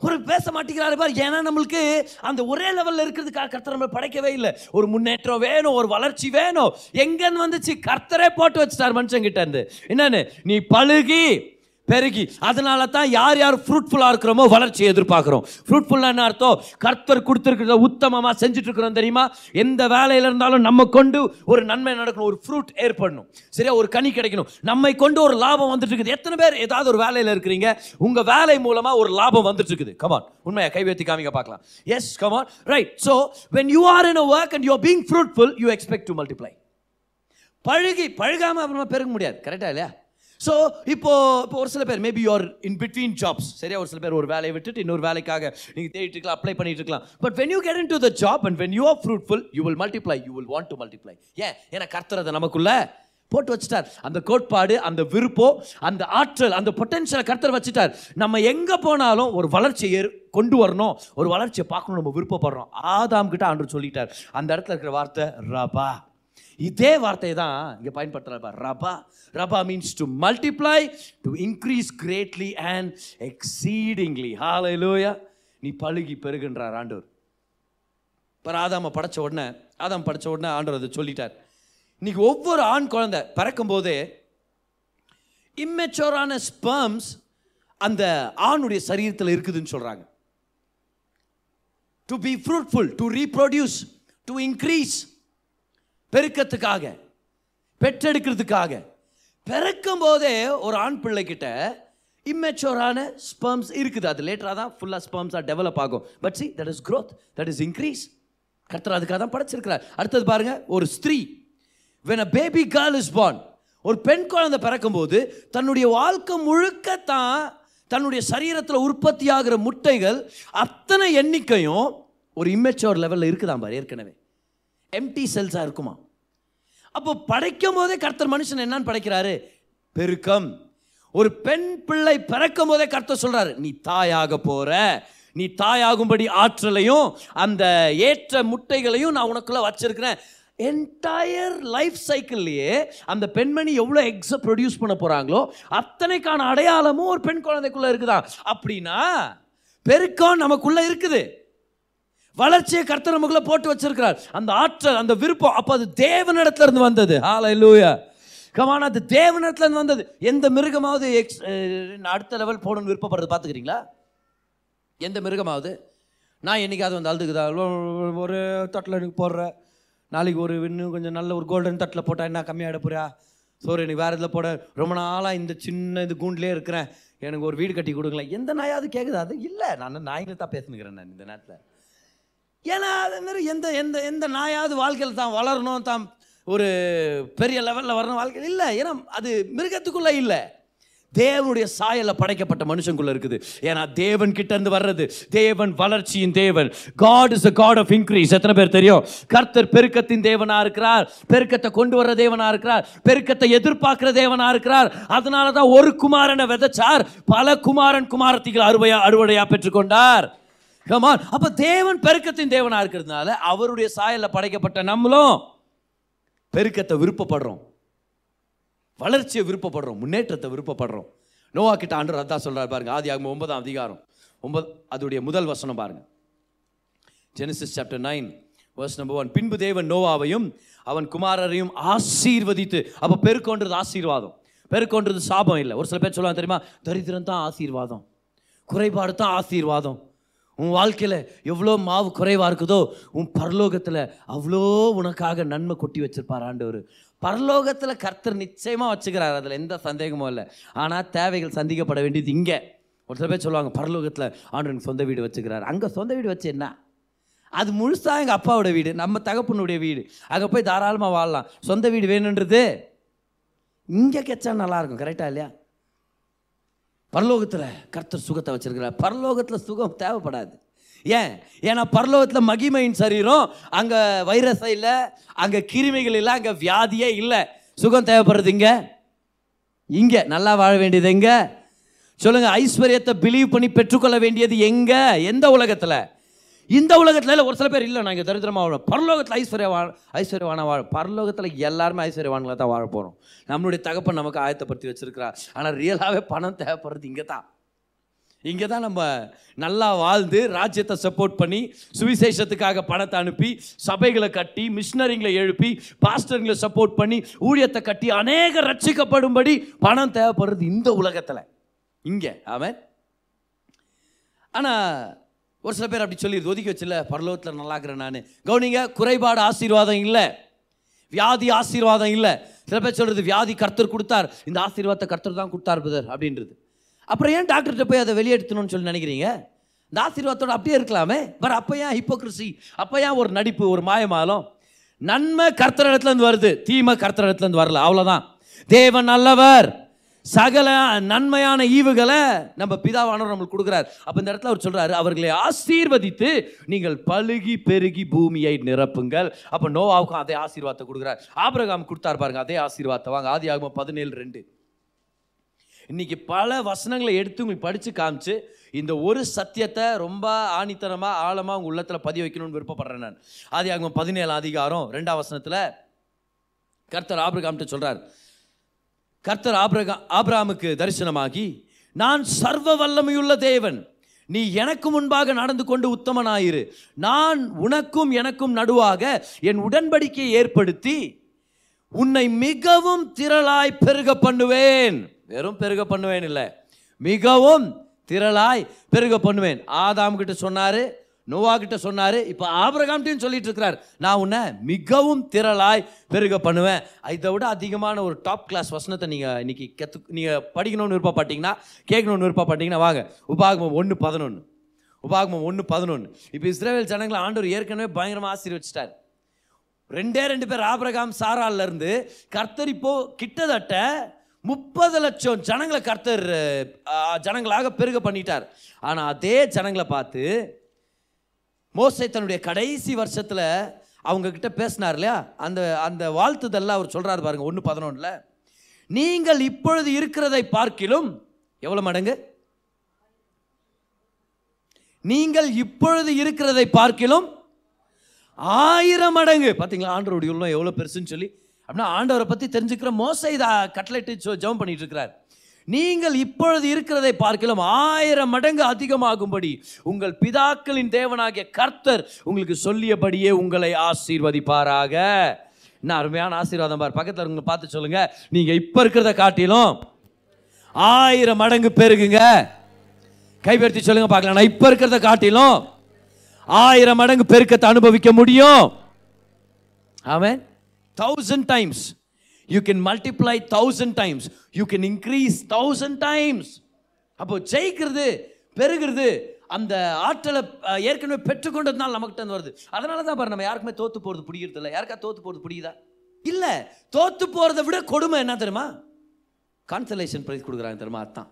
ஒரு பேச மாட்டேங்கிறாரு பார். ஏன்னா நம்மளுக்கு அந்த ஒரே லெவலில் இருக்கிறதுக்காக கர்த்தர் நம்மளை படைக்கவே இல்லை. ஒரு முன்னேற்றம் வேணும் ஒரு வளர்ச்சி வேணும். எங்கன்னு வந்துச்சு? கர்த்தரே போட்டு வச்சுட்டார் மனுஷங்கிட்ட இருந்து என்னன்னு? நீ பழுகி பெருகி அதனால தான் யார் யார் ஃப்ரூட்ஃபுல்லாக இருக்கிறோமோ வளர்ச்சியை எதிர்பார்க்குறோம். ஃப்ரூட்ஃபுல்லாக என்ன அர்த்தம்? கர்த்தர் கொடுத்துருக்கிறத உத்தமமாக செஞ்சுட்டு இருக்கிறோம் தெரியுமா? எந்த வேலையில் இருந்தாலும் நம்ம கொண்டு ஒரு நன்மை நடக்கணும் ஒரு ஃப்ரூட் ஏற்படணும். சரியா? ஒரு கனி கிடைக்கணும். நம்மை கொண்டு ஒரு லாபம் வந்துட்டு இருக்குது எத்தனை பேர் ஏதாவது ஒரு வேலையில் இருக்கிறீங்க? உங்கள் வேலை மூலமாக ஒரு லாபம் வந்துட்டு இருக்குது கமான் உண்மையா கை காமிக்க காமிங்க பார்க்கலாம். Yes come on right so when you are in a work and you are being fruitful you expect to multiply பழுகி பழுகாமல் அப்புறமா பெருக முடியாது. கரெக்டாக இல்லையா? ஸோ இப்போ இப்போ ஒரு சில பேர் maybe you are in between jobs சரியா? ஒரு சில பேர் ஒரு வேலையை விட்டுட்டு இன்னொரு வேலைக்காக நீங்கள் தேடிட்டு இருக்கலாம் அப்ளை பண்ணிட்டு இருக்கலாம். But when you get into the job and when you are fruitful you will multiply you will want to multiply ஏன்? ஏன்னா கர்த்தர் நமக்குள்ள போட்டு வச்சுட்டார். அந்த கோட்பாடு அந்த விருப்பம் அந்த ஆற்றல் அந்த பொட்டென்ஷியலை கர்த்தர் வச்சுட்டார். நம்ம எங்கே போனாலும் ஒரு வளர்ச்சியை ஏறு- கொண்டு வரணும். ஒரு வளர்ச்சியை பார்க்கணும் நம்ம விருப்பப்படுறோம். ஆதாம் கிட்ட ஆண்டு சொல்லிட்டார். அந்த இடத்துல இருக்கிற வார்த்தை ரபா. இதே வார்த்தையை தான் இங்கே பயன்படுத்துகிறார் ரபா. ரபா means to multiply to increase greatly and exceedingly hallelujah நீ பழுகி பெருகின்றார் ஆண்டவர். இப்போ ஆதாம படைச்ச உடனே ஆதாம் படைச்ச உடனே ஆண்டவர் அதை சொல்லிட்டார். இன்னைக்கு ஒவ்வொரு ஆண் குழந்தை பிறக்கும் போதே இம்மெச்சோரான ஸ்பேம்ஸ் அந்த ஆணுடைய சரீரத்தில் இருக்குதுன்னு சொல்கிறாங்க to be fruitful to reproduce to increase பெருக்கத்துக்காக பெற்றெடுக்கிறதுக்காக. பிறக்கும் போதே ஒரு ஆண் பிள்ளைக்கிட்ட இம்மெச்சோரான ஸ்பெர்ம்ஸ் இருக்குது. அது லேட்டராக தான் ஃபுல்லாக ஸ்பெர்ம்ஸாக டெவலப் ஆகும். But see that is growth that is increase கர்த்தர் அதுக்காக தான் படைச்சிருக்கிறார். அடுத்தது பாருங்க ஒரு ஸ்திரீ. When a baby girl is born ஒரு பெண் குழந்தை பிறக்கும்போது தன்னுடைய வாழ்க்கை முழுக்க தான் தன்னுடைய சரீரத்தில் உற்பத்தி ஆகிற முட்டைகள் அத்தனை எண்ணிக்கையும் ஒரு இம்மெச்சோர் லெவலில் இருக்குதான் பாரு ஏற்கனவே. எம்டி செல்ஸாக இருக்குமா? அப்போ படைக்கும் போதே கர்த்தர் மனுஷன் என்னன்னு படைக்கிறாரு? பெருக்கம். ஒரு பெண் பிள்ளை பிறக்கும் போதே கர்த்தர் சொல்றாரு நீ தாயாக போற. நீ தாயாகும்படி ஆற்றலையும் அந்த ஏற்ற முட்டைகளையும் நான் உனக்குள்ள வச்சிருக்கிறேன். என்டையர் லைஃப் சைக்கிள்லேயே அந்த பெண்மணி எவ்வளோ எக்ஸை ப்ரொடியூஸ் பண்ண போகிறாங்களோ அத்தனைக்கான அடையாளமும் ஒரு பெண் குழந்தைக்குள்ளே இருக்குதா? அப்படின்னா பெருக்கம் நமக்குள்ளே இருக்குது. வளர்ச்சியை கர்த்தர் நமக்குள்ள போட்டு வச்சிருக்கிறார். அந்த ஆற்றல் அந்த விருப்பம் அப்போ அது தேவனிடத்துல இருந்து வந்தது ஹalleluya கமான அது தேவனிடத்துல இருந்து வந்தது. எந்த மிருகமாவது எக்ஸ் அடுத்த லெவல் போகணும்னு விருப்பப்படுறது பார்த்துக்கிறீங்களா? எந்த மிருகமாவது? நான் என்னைக்காவது வந்து அழுதுக்குதா? ஒரு தட்டில் எனக்கு போடுறேன் நாளைக்கு ஒரு இன்னும் கொஞ்சம் நல்ல ஒரு கோல்டன் தட்டில் போட்டால் என்ன கம்மியாக போறியா? சோறு எனக்கு வேறு இதில் போட. ரொம்ப நாளாக இந்த சின்ன இது கூண்டிலே இருக்கிறேன். எனக்கு ஒரு வீடு கட்டி கொடுங்களேன். எந்த நாயாவது கேட்குது அது இல்லை. நான் நாய்களை தான் பேசுனுக்கிறேன் நான் இந்த நேரத்தில். ஏன்னா அது மாதிரி எந்த எந்த எந்த நாயாவது வாழ்க்கையில் தான் வளரணும் தான் ஒரு பெரிய லெவலில் வரணும் வாழ்க்கையில் இல்லை. ஏன்னா அது மிருகத்துக்குள்ளே இல்லை. தேவனுடைய சாயல்ல படைக்கப்பட்ட மனுஷங்குள்ள இருக்குது. ஏன்னா தேவன் கிட்ட இருந்து வர்றது தேவன் வளர்ச்சியின் தேவன். God is a God of increase எத்தனை பேர் தெரியும்? கர்த்தர் பெருக்கத்தின் தேவனா இருக்கிறார். பெருக்கத்தை கொண்டு வர்ற தேவனா இருக்கிறார். பெருக்கத்தை எதிர்பார்க்கிற தேவனா இருக்கிறார். அதனால தான் ஒரு குமாரனை விதைச்சார். பல குமாரன் குமாரத்திகள் அறுவையா அறுவடையா பெற்றுக்கொண்டார். கமான் அப்ப தேவன் பெருக்கத்தின் தேவனா இருக்கிறதுனால அவருடைய சாயலில் படைக்கப்பட்ட நம்மளும் பெருக்கத்தை விருப்பப்படுறோம். வளர்ச்சியை விருப்பப்படுறோம். முன்னேற்றத்தை விருப்பப்படுறோம். நோவா கிட்ட ஆண்டு அதான் சொல்றாரு பாருங்க. ஆதி ஆகும் ஒன்பதாம் அதிகாரம். ஒன்பது அதோடைய முதல் வசனம் பாருங்க. Genesis chapter nine verse number one பின்பு தேவன் நோவாவையும் அவன் குமாரரையும் ஆசீர்வதித்து அப்போ பெருக்கொன்றது ஆசீர்வாதம். பெருக்கொன்றது சாபம் இல்லை. ஒரு சில பேர் சொல்லுவாங்க தெரியுமா? தரித்திரம் தான் ஆசீர்வாதம். குறைபாடு தான் ஆசீர்வாதம். உன் வாழ்க்கையில் எவ்வளோ மாவு குறைவாக இருக்குதோ உன் பரலோகத்தில் அவ்வளோ உனக்காக நன்மை கொட்டி வச்சிருப்பார் ஆண்டவர். பரலோகத்தில் கர்த்தர் நிச்சயமாக வச்சுக்கிறார் அதில் எந்த சந்தேகமும் இல்லை. ஆனால் தேவைகள் சந்திக்கப்பட வேண்டியது இங்கே. ஒரு சில பேர் சொல்லுவாங்க பரலோகத்தில் ஆண்டவனுக்கு சொந்த வீடு வச்சுக்கிறார். அங்கே சொந்த வீடு வச்சு என்ன? அது முழுசாக எங்கள் அப்பாவோட வீடு நம்ம தகப்பனுடைய வீடு. அங்கே போய் தாராளமாக வாழலாம். சொந்த வீடு வேணுன்றது இங்கே கெச்சா நல்லாயிருக்கும் கரெக்டாக இல்லையா? பரலோகத்தில் கர்த்தர் சுகத்தை வச்சிருக்கிறார். பரலோகத்தில் சுகம் தேவைப்படாது. ஏன்? ஏன்னா பரலோகத்தில் மகிமையின் சரீரம் அங்கே வைரஸை இல்லை அங்கே கிருமிகள் இல்லை அங்கே வியாதியே இல்லை. சுகம் தேவைப்படுறது இங்கே? இங்கே. நல்லா வாழ வேண்டியது எங்கே? சொல்லுங்கள் ஐஸ்வர்யத்தை பிலீவ் பண்ணி பெற்றுக்கொள்ள வேண்டியது எங்கே? எந்த உலகத்தில்? இந்த உலகத்தில் இல்லை ஒரு சில பேர் இல்லை நாங்கள் தரித்திரமாக வாழணும் பரலோகத்தில் ஐஸ்வர்ய வாழ ஐஸ்வர்யவான வாழ பரலோகத்தில் எல்லாருமே ஐஸ்வர்யவான்களாக தான் வாழ போகிறோம் நம்மளுடைய தகப்பன் நமக்கு ஆயத்தப்படுத்தி வச்சிருக்கிறார். ஆனால் ரியலாகவே பணம் தேவைப்படுறது இங்கே தான் இங்கே தான் நம்ம நல்லா வாழ்ந்து ராஜ்யத்தை சப்போர்ட் பண்ணி சுவிசேஷத்துக்காக பணத்தை அனுப்பி சபைகளை கட்டி மிஷினரிங்களை எழுப்பி பாஸ்டருங்களை சப்போர்ட் பண்ணி ஊழியத்தை கட்டி அநேக ரட்சிக்கப்படும்படி பணம் தேவைப்படுறது இந்த உலகத்தில். இங்கே. அவன் ஆனால் ஒரு சில பேர் அப்படி சொல்லிடுது ஒதுக்கி வச்சில்ல பரலோகத்தில் நல்லா இருக்கிறேன் நான். கவுனிங்க குறைபாடு ஆசீர்வாதம் இல்லை. வியாதி ஆசீர்வாதம் இல்லை. சில பேர் சொல்கிறது வியாதி கர்த்தர் கொடுத்தார். இந்த ஆசீர்வாதத்தை கர்த்தர் தான் கொடுத்தார் பிரதர் அப்படின்றது. அப்புறம் ஏன் டாக்டர்கிட்ட போய் அதை வெளியெடுத்தணும்னு சொல்லி நினைக்கிறீங்க? இந்த ஆசீர்வாதத்தோடு அப்படியே இருக்கலாமே. பட் அப்போ ஏன் ஹிப்போக்ரசி அப்போ ஏன் ஒரு நடிப்பு ஒரு மாயமாலும்? நன்மை கர்த்தர் இடத்துல இருந்து வருது தீமை கர்த்தர் இடத்துலேருந்து வரல. அவ்வளோதான் தேவன் நல்லவர். சகல நன்மையான ஈவுகளை நம்ம பிதாவானவர் நம்மளுக்கு கொடுக்குறார். அப்போ இந்த இடத்துல அவர் சொல்கிறாரு அவர்களை ஆசீர்வதித்து நீங்கள் பழுகி பெருகி பூமியை நிரப்புங்கள். அப்போ நோவாவுக்கும் அதே ஆசீர்வாதத்தை கொடுக்குறார். ஆபிரகாம் கொடுத்தார் பாருங்க அதே ஆசீர்வாதத்தை வாங்க. ஆதி ஆகும் பதினேழு ரெண்டு. இன்னைக்கு பல வசனங்களை எடுத்து உங்களுக்கு படித்து காமிச்சு இந்த ஒரு சத்தியத்தை ரொம்ப ஆணித்தனமாக ஆழமாக உங்கள் உள்ளத்தில் பதிய வைக்கணும்னு விருப்பப்படுறேன் நான். ஆதி ஆகும் பதினேழு அதிகாரம் ரெண்டாம் வசனத்தில் கர்த்தர் ஆபிரகாம்கிட்ட சொல்கிறார் கர்த்தர் ஆபிரகா ஆபிரகாமுக்கு தரிசனமாகி நான் சர்வ வல்லமையுள்ள தேவன். நீ எனக்கு முன்பாக நடந்து கொண்டு உத்தமனாயிரு. நான் உனக்கும் எனக்கும் நடுவாக என் உடன்படிக்கையை ஏற்படுத்தி உன்னை மிகவும் திரளாய் பெருக பண்ணுவேன். வெறும் பெருக பண்ணுவேன் இல்லை. மிகவும் திரளாய் பெருக பண்ணுவேன். ஆதாம் கிட்ட சொன்னாரு நோவா கிட்ட சொன்னாரு இப்போ ஆபிரகாம்ட்டையும் சொல்லிட்டு இருக்கிறார். நான் உன்னை மிகவும் திரளாய் பெருக பண்ணுவேன். இதை விட அதிகமான ஒரு டாப் கிளாஸ் வசனத்தை நீங்கள் இன்னைக்கு கற்று நீங்கள் படிக்கணும்னு விருப்பப்பட்டீங்கன்னா கேட்கணும்னு விருப்பப்பட்டீங்கன்னா வாங்க. உபாகமம் ஒன்று பதினொன்று உபாகமம் ஒன்று பதினொன்று இப்போ இஸ்ரேல் ஜனங்களை ஆண்டவர் ஏற்கனவே பயங்கரமாக ஆசீர்வச்சிட்டார். ரெண்டே ரெண்டு பேர் ஆபரகாம் சாராலேருந்து கர்த்தரிப்போ கர்த்தர் இப்போ கிட்டத்தட்ட முப்பது லட்சம் ஜனங்களை கர்த்தர் ஜனங்களாக பெருக பண்ணிட்டார். ஆனால் அதே ஜனங்களை பார்த்து மோசை தன்னுடைய கடைசி வருஷத்தில் அவங்கக்கிட்ட பேசினார் இல்லையா? அந்த அந்த வாழ்த்துதெல்லாம் அவர் சொல்கிறாரு பாருங்க ஒன்று பதினொன்றில் நீங்கள் இப்பொழுது இருக்கிறதை பார்க்கிலும் எவ்வளோ மடங்கு? நீங்கள் இப்பொழுது இருக்கிறதை பார்க்கிலும் ஆயிரம் மடங்கு. பார்த்தீங்களா ஆண்டவருடைய உள்ளம் எவ்வளோ பெருசுன்னு சொல்லி. அப்படின்னா ஆண்டவரை பற்றி தெரிஞ்சுக்கிற மோசை இதை கட்லெட்டு ஜெபம் பண்ணிட்டு இருக்கிறார். நீங்கள் இப்பொழுது இருக்கிறதை பார்க்கலாம் ஆயிரம் மடங்கு அதிகமாகும்படி உங்கள் பிதாக்களின் தேவனாகிய கர்த்தர் உங்களுக்கு சொல்லியபடியே உங்களை ஆசீர்வதிப்பாராக. என்ன அருமையான ஆசீர்வாதம் பார். பக்கத்தில் உங்களை பார்த்து சொல்லுங்க. நீங்க இப்ப இருக்கிறத காட்டிலும் ஆயிரம் மடங்கு பெருகுங்க. கைப்படுத்தி சொல்லுங்க பார்க்கலாம். நான் இப்ப இருக்கிறத காட்டிலும் ஆயிரம் மடங்கு பெருக்கத்தை அனுபவிக்க முடியும். அவன் thousand times you can multiply thousand times you can increase thousand times அப்போ ஜெயிக்கிறது பெருகிறது அந்த ஆற்றலை ஏற்கனவே பெற்றுக்கொண்டதுனால நமக்கிட்ட இருந்து வருது. அதனால தான் பாரு நம்ம யாருக்குமே தோத்து போகிறது பிடிக்கிறது இல்லை. யாருக்கா தோத்து போகிறது பிடிக்குதா? இல்லை. தோத்து போகிறத விட கொடுமை என்ன தெரியுமா? கான்சலேஷன் ப்ரைஸ் கொடுக்குறாங்க தெரியுமா? அதான்.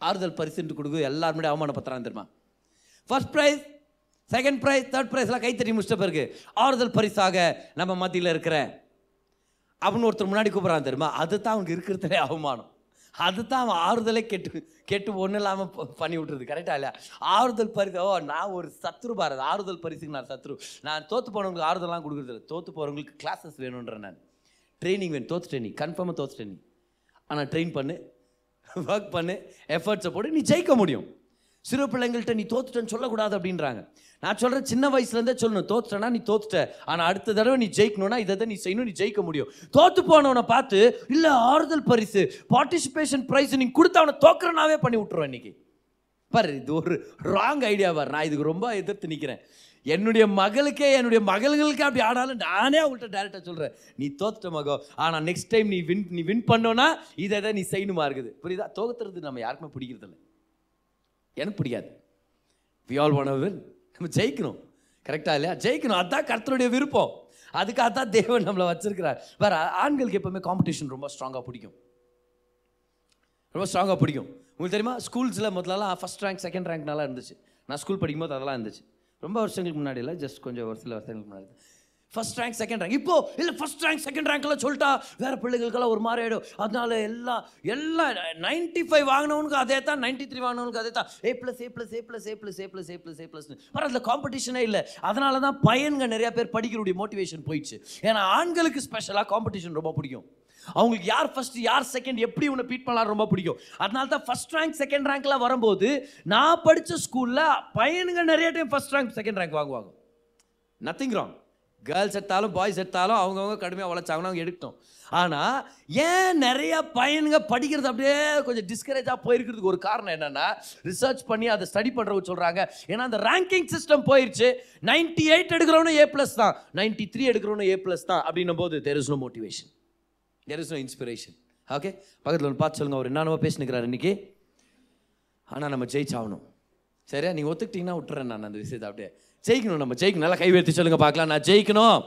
ஆறுதல் பரிசுன்ட்டு கொடுக்கு எல்லாருமே அவமானப்படுத்துறாங்க தெரியுமா? First prize second prize third ப்ரைஸ்லாம் கைத்தறி முடிச்சிட்ட பிறகு ஆறுதல் பரிசாக நம்ம மத்தியில் இருக்கிற அப்படின்னு ஒருத்தர் முன்னாடி கூப்பிட்றான் தெரியுமா? அதுதான் அவனுக்கு இருக்கிறதுலே அவமானம். அதுதான் அவன் ஆறுதலே கெட்டு கெட்டு ஒன்றும் இல்லாமல் பண்ணி விட்ருது கரெக்டாக இல்லையா? ஆறுதல் பரிசு ஓ நான் ஒரு சத்ரு பாரத் ஆறுதல் பரிசுக்கு நான் சத்ரு. நான் தோற்று போனவங்களுக்கு ஆறுதலாம் கொடுக்குறதில்ல தோற்று போகிறவங்களுக்கு கிளாஸஸ் வேணுன்ற நான். ட்ரைனிங் வேணும். தோற்று ட்ரைனிங் கன்ஃபார்மாக தோத்து ட்ரைனிங் ஆனால் ட்ரெயின் பண்ணு ஒர்க் பண்ணு எஃபர்ட்ஸை போட்டு நீ ஜெயிக்க முடியும். சிறு பிள்ளைங்கள்ட்ட நீ தோத்துட்டேன்னு சொல்லக்கூடாது அப்படின்றாங்க. நான் சொல்கிறேன் சின்ன வயசுலேருந்தே சொல்லணும் தோத்துட்டேன்னா நீ தோத்துட்ட. ஆனால் அடுத்த தடவை நீ ஜெயிக்கணும்னா இதை தான் நீ செய்யணும் நீ ஜெயிக்க முடியும். தோத்து போனவனை பார்த்து இல்லை ஆறுதல் பரிசு பார்ட்டிசிபேஷன் ப்ரைஸ் நீ கொடுத்து அவனை தோக்குறனாவே பண்ணி விட்டுருவேன் இன்னைக்கு. பாரு இது ஒரு ராங் ஐடியா பாரு. நான் இதுக்கு ரொம்ப எதிர்த்து நிற்கிறேன் என்னுடைய மகளுக்கே என்னுடைய மகள்களுக்கே அப்படி ஆனாலும் நானே அவங்கள்ட்ட டேரெக்டாக சொல்கிறேன் நீ தோத்துட்ட மகோ. ஆனால் நெக்ஸ்ட் டைம் நீ வின் நீ வின் பண்ணோன்னா இதை தான் நீ செய்யணுமா இருக்குது? புரியுதா? தோத்துறது நம்ம யாருக்குமே பிடிக்கிறதில்ல. எனக்கு பிடிக்காது. வி ஆல் ஒன் வின் நம்ம ஜெயிக்கணும். கரெக்டாக இல்லையா? ஜெயிக்கணும். அதான் கர்த்தருடைய விருப்பம். அதுக்காக தான் தேவன் நம்மளை வச்சிருக்கிறார். வேற ஆண்களுக்கு எப்பவுமே காம்படிஷன் ரொம்ப ஸ்ட்ராங்காக பிடிக்கும். ரொம்ப ஸ்ட்ராங்காக பிடிக்கும். உங்களுக்கு தெரியுமா? ஸ்கூல்ஸில் முதல்லலாம் ஃபஸ்ட் ரேங்க் செகண்ட் ரேங்க் நல்லா இருந்துச்சு. நான் ஸ்கூல் படிக்கும்போது அதெல்லாம் இருந்துச்சு. ரொம்ப வருஷங்களுக்கு முன்னாடி இல்லை ஜஸ்ட் கொஞ்சம் ஒரு சில வருஷங்களுக்கு முன்னாடி. ஃபர்ஸ்ட் ரேங்க் செகண்ட் ரேங்க் இப்போ இல்லை ஃபர்ஸ்ட் ரேங்க் செகண்ட் ரேங்க்லாம் சொல்லிட்டா வேற பிள்ளைகளுக்கெல்லாம் ஒரு மாதிரி ஆகிடும் அதனால எல்லாம் எல்லாம் நைன்ட்டி ஃபைவ் வாங்கினவனுக்கு அதே தான் நைன்ட்டி த்ரீ வாங்கினவனுக்கு அதே தான். A plus A plus A plus A plus A plus A plus A plus வர அதில் காம்படிஷனே இல்லை. அதனால தான் பையன்கள் நிறையா பேர் படிக்கிறோடைய மோட்டிவேஷன் போயிடுச்சு. ஏன்னா ஆண்களுக்கு ஸ்பெஷலாக காம்படிஷன் ரொம்ப பிடிக்கும். அவங்களுக்கு யார் ஃபர்ஸ்ட் யார் செகண்ட் எப்படி உன்னை பீட் பண்ணலாம் ரொம்ப பிடிக்கும். அதனால தான் ஃபர்ஸ்ட் ரேங்க் செகண்ட் ரேங்க்லாம் வரும்போது நான் படித்த ஸ்கூலில் பையனுங்க நிறைய time first rank second rank வாங்குவாங்க. நத்திங் ராங் கேர்ள்ஸ் எடுத்தாலும் பாய்ஸ் எடுத்தாலும் அவங்கவுங்க கடுமையாக உழைச்சாங்கன்னா அவங்க எடுக்கட்டும். ஆனால் ஏன் நிறைய பையனுங்க படிக்கிறது அப்படியே கொஞ்சம் டிஸ்கரேஜாக போயிருக்கிறதுக்கு ஒரு காரணம் என்னென்னா ரிசர்ச் பண்ணி அதை ஸ்டடி பண்ணுறவங்க சொல்கிறாங்க ஏன்னா அந்த ரேங்கிங் சிஸ்டம் போயிடுச்சு நைன்டி எயிட் எடுக்கிறவனும் ஏ ப்ளஸ் தான். நைன்டி த்ரீ எடுக்கிறவனும் ஏ ப்ளஸ் தான் அப்படின்னும் போது there is no motivation there is no inspiration okay பக்கத்தில் ஒன்று பார்த்து சொல்லுங்கள் அவர் என்னென்னவோ பேசினுக்கிறார் இன்னைக்கு. ஆனால் நம்ம ஜெயிச்சாகணும். சரியா? நீங்கள் ஒத்துக்கிட்டிங்கன்னா விட்டுறேன் நான் அந்த விஷயத்தை அப்படியே. ஜெயிக்கணும் நம்ம ஜெயிக்கணும். நல்லா கை உயர்த்தி சொல்லுங்க பார்க்கலாம். நான் ஜெயிக்கணும்.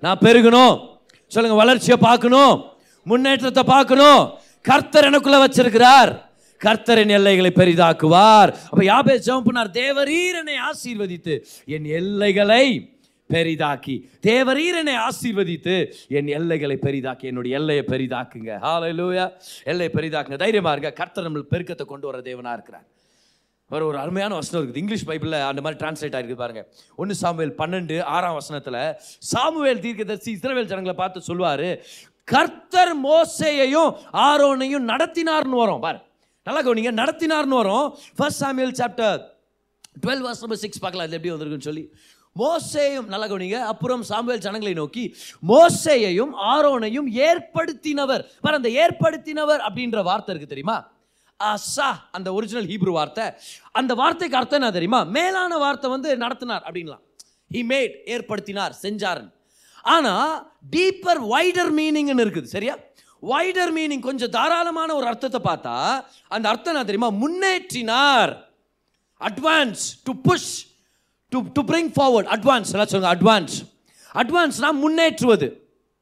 நான் பெருகணும். சொல்லுங்க வளர்ச்சியை பார்க்கணும். முன்னேற்றத்தை பார்க்கணும். கர்த்தர் எனக்குள்ள வச்சிருக்கிறார். கர்த்தரின் எல்லைகளை பெரிதாக்குவார். அப்ப யாபே ஜெபம் பண்ணார். தேவரீர் என்னை ஆசீர்வதித்து என் எல்லைகளை பெரிதாக்கி. தேவரீர் என்னை ஆசீர்வதித்து என் எல்லைகளை பெரிதாக்கி. என்னுடைய எல்லையை பெரிதாக்குங்க. ஹalleluya எல்லையை பெரிதாக்குங்க. தைரியமா இருங்க. கர்த்தர் நம்மளுக்கு பெருக்கத்தை கொண்டு வர தேவனா இருக்கிறார். வேறு ஒரு அருமையான வசனம் இருக்குது. இங்கிலீஷ் பைபிளில் அந்த மாதிரி டிரான்ஸ்லேட் ஆகிருக்கு பாருங்க. ஒன்று சாமுவேல் பன்னெண்டு ஆறாம் வசனத்தில் சாமுவேல் தீர்க்கதரிசி இஸ்ரவேல் ஜனங்களை பார்த்து சொல்லுவார் கர்த்தர் மோசையையும் ஆரோனையும் நடத்தினார்னு வரும். பாரு நல்லா கவனிங்க நடத்தினார்னு வரும். First Samuel chapter twelve verse number six பார்க்கலாம் அது எப்படி வந்திருக்குன்னு சொல்லி. மோசையும் நல்லா கவனிங்க அப்புறம் சாமுவேல் ஜனங்களை நோக்கி மோசையையும் ஆரோனையும் ஏற்படுத்தினவர். பாரு அந்த ஏற்படுத்தினவர் அப்படின்ற வார்த்தை இருக்கு தெரியுமா? அசா அந்த ஒரிஜினல் ஹீப்ரு வார்த்தை. அந்த வார்த்தைக்கு அர்த்தம் என்ன தெரியுமா? மேலான வார்த்தை வந்து நடத்தினார் அப்படின்லாம். ஹி மேட் ஏற்படுத்தினார் செஞ்சாருன்னு ஆனால் டீப்பர் வைடர் மீனிங்னு இருக்குது சரியா? வைடர் மீனிங் கொஞ்சம் தாராளமான ஒரு அர்த்தத்தை பார்த்தா அந்த அர்த்தம் என்ன தெரியுமா? முன்னேற்றினார். Advance to push to to bring forward advance எல்லாம் சொல்லுங்கள் அட்வான்ஸ் அட்வான்ஸ்னால் முன்னேற்றுவது.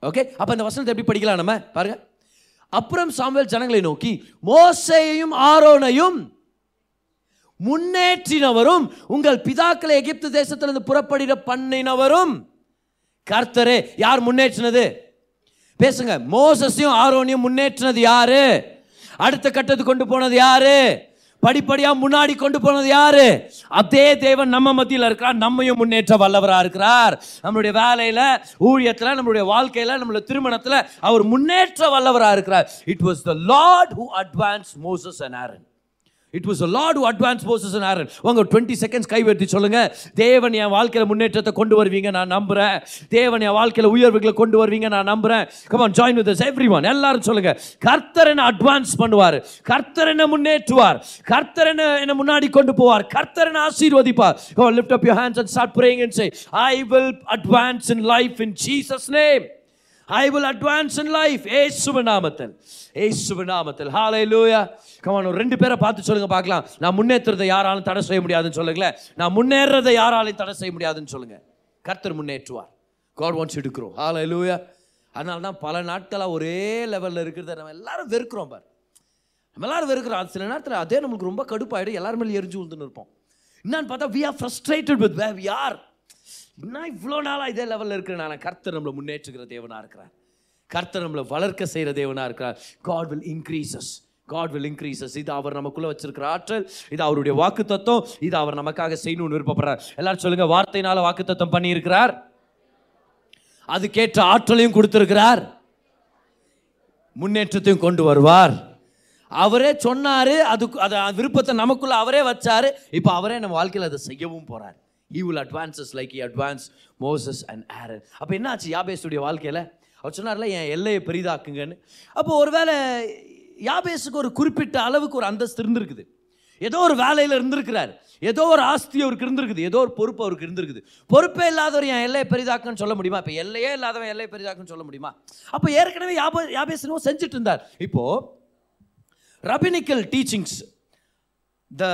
ஓகே அப்போ இந்த வசனத்தை எப்படி படிக்கலாம் நம்ம? பாருங்க. அப்புறம் சாமுவேல் ஜனங்களை நோக்கி மோசையையும் ஆரோனையும் முன்னேற்றினவரும் உங்கள் பிதாக்களை எகிப்து தேசத்திலிருந்து புறப்படிட பண்ணினவரும். கர்த்தரே யார் முன்னேற்றினது? பேசுங்க மோசஸையும் ஆரோனையும் முன்னேற்றினது யாரு? அடுத்த கட்டத்துக்கு கொண்டு போனது யாரு? படிப்படியாக முன்னாடி கொண்டு போனது யாரு? அதே தேவன் நம்ம மத்தியில் இருக்கிறார். நம்மையும் முன்னேற்ற வல்லவராக இருக்கிறார். நம்மளுடைய வேலையில் ஊழியத்தில் நம்மளுடைய வாழ்க்கையில் நம்மளுடைய திருமணத்தில் அவர் முன்னேற்ற வல்லவராக இருக்கிறார். It was the Lord who advance Moses and Aaron it was Lord advance forces and Aaron உங்க டுவெண்ட்டி செகண்ட்ஸ் கைவர்த்தி சொல்லுங்க. தேவன் என் வாழ்க்கையில முன்னேற்றத்தை கொண்டு வருவீங்க நான் நம்புறேன். தேவன் என் வாழ்க்கையில உயர்வுகளை கொண்டு வருவீங்க நான் நம்புறேன். Come on join with everyone எல்லாரும் சொல்லுங்க. கர்த்தர் என்ன அட்வான்ஸ் பண்ணுவார். கர்த்தர் என்ன முன்னேற்றுவார். கர்த்தர் என்ன என்ன முன்னாடி கொண்டு போவார். கர்த்தர் என்ன ஆசீர்வதிப்பார். Lift up lift hands and start and and say I will advance in life in Jesus name I will advance in life ஏ சுபநாமத்தில் ஏ சுபநாமத்தில் ஹாலை லூயா கமான் ஒரு ரெண்டு பேரை பார்த்து சொல்லுங்கள் பார்க்கலாம். நான் முன்னேற்றுறதை யாராலும் தடை செய்ய முடியாதுன்னு சொல்லுங்களேன். நான் முன்னேறதை யாராலையும் தடை செய்ய முடியாதுன்னு சொல்லுங்கள் கர்த்தர் முன்னேற்றுவார். காட் ஒன்ஸ் எடுக்கிறோம் ஹாலை லூயா அதனால தான் பல நாட்களாக ஒரே லெவலில் இருக்கிறத நம்ம எல்லாரும் வெறுக்கிறோம் பார். நம்ம எல்லாரும் வெறுக்கிறோம். அது சில நேரத்தில் அதே நம்மளுக்கு ரொம்ப கடுப்பாயிடும். எல்லாருமே எரிஞ்சு விழுந்துன்னு இருப்போம். என்னன்னு பார்த்தா we are frustrated with way we are இன்னும் இவ்வளோ நாளாக இதே லெவலில் இருக்கிறனால கர்த்தர் நம்மளை முன்னேற்றுகிற தேவனாக இருக்கிறார். கர்த்தர் நம்மளை வளர்க்க செய்கிற தேவனாக இருக்கிறார். God will increases God will increases இது அவர் நமக்குள்ளே வச்சிருக்கிற ஆற்றல். இது அவருடைய வாக்கு தத்துவம் இது அவர் நமக்காக செய்யணும்னு விருப்பப்படுறார். எல்லாரும் சொல்லுங்க வார்த்தையினால வாக்கு தத்துவம் பண்ணியிருக்கிறார்? அதுக்கேற்ற ஆற்றலையும் கொடுத்துருக்கிறார். முன்னேற்றத்தையும் கொண்டு வருவார். அவரே சொன்னார் அதுக்கு அதை விருப்பத்தை நமக்குள்ள அவரே வச்சார். இப்போ அவரே நம்ம வாழ்க்கையில் அதை செய்யவும் போகிறார் he will advances like he advance Moses and Aaron அப்போ என்னாச்சு யாபேஸுடைய வாழ்க்கையில்? அவர் சொன்னார்ல என் எல்லையை பெரிதாக்குங்கன்னு. அப்போ ஒருவேளை யாபேஸுக்கு ஒரு குறிப்பிட்ட அளவுக்கு ஒரு அந்தஸ்து இருந்திருக்குது. ஏதோ ஒரு வேலையில் இருந்திருக்கிறார். ஏதோ ஒரு ஆஸ்தி அவருக்கு இருந்திருக்குது. ஏதோ ஒரு பொறுப்பு அவருக்கு இருந்திருக்குது. பொறுப்பே இல்லாதவர் என் எல்லையை பெரிதாக்குன்னு சொல்ல முடியுமா? இப்போ எல்லையே இல்லாதவன் எல்லையை பெரிதாக்குன்னு சொல்ல முடியுமா? அப்போ ஏற்கனவே யாப யாபேசனும் செஞ்சுட்டு இருந்தார். இப்போது ரபினிக்கல் டீச்சிங்ஸ் த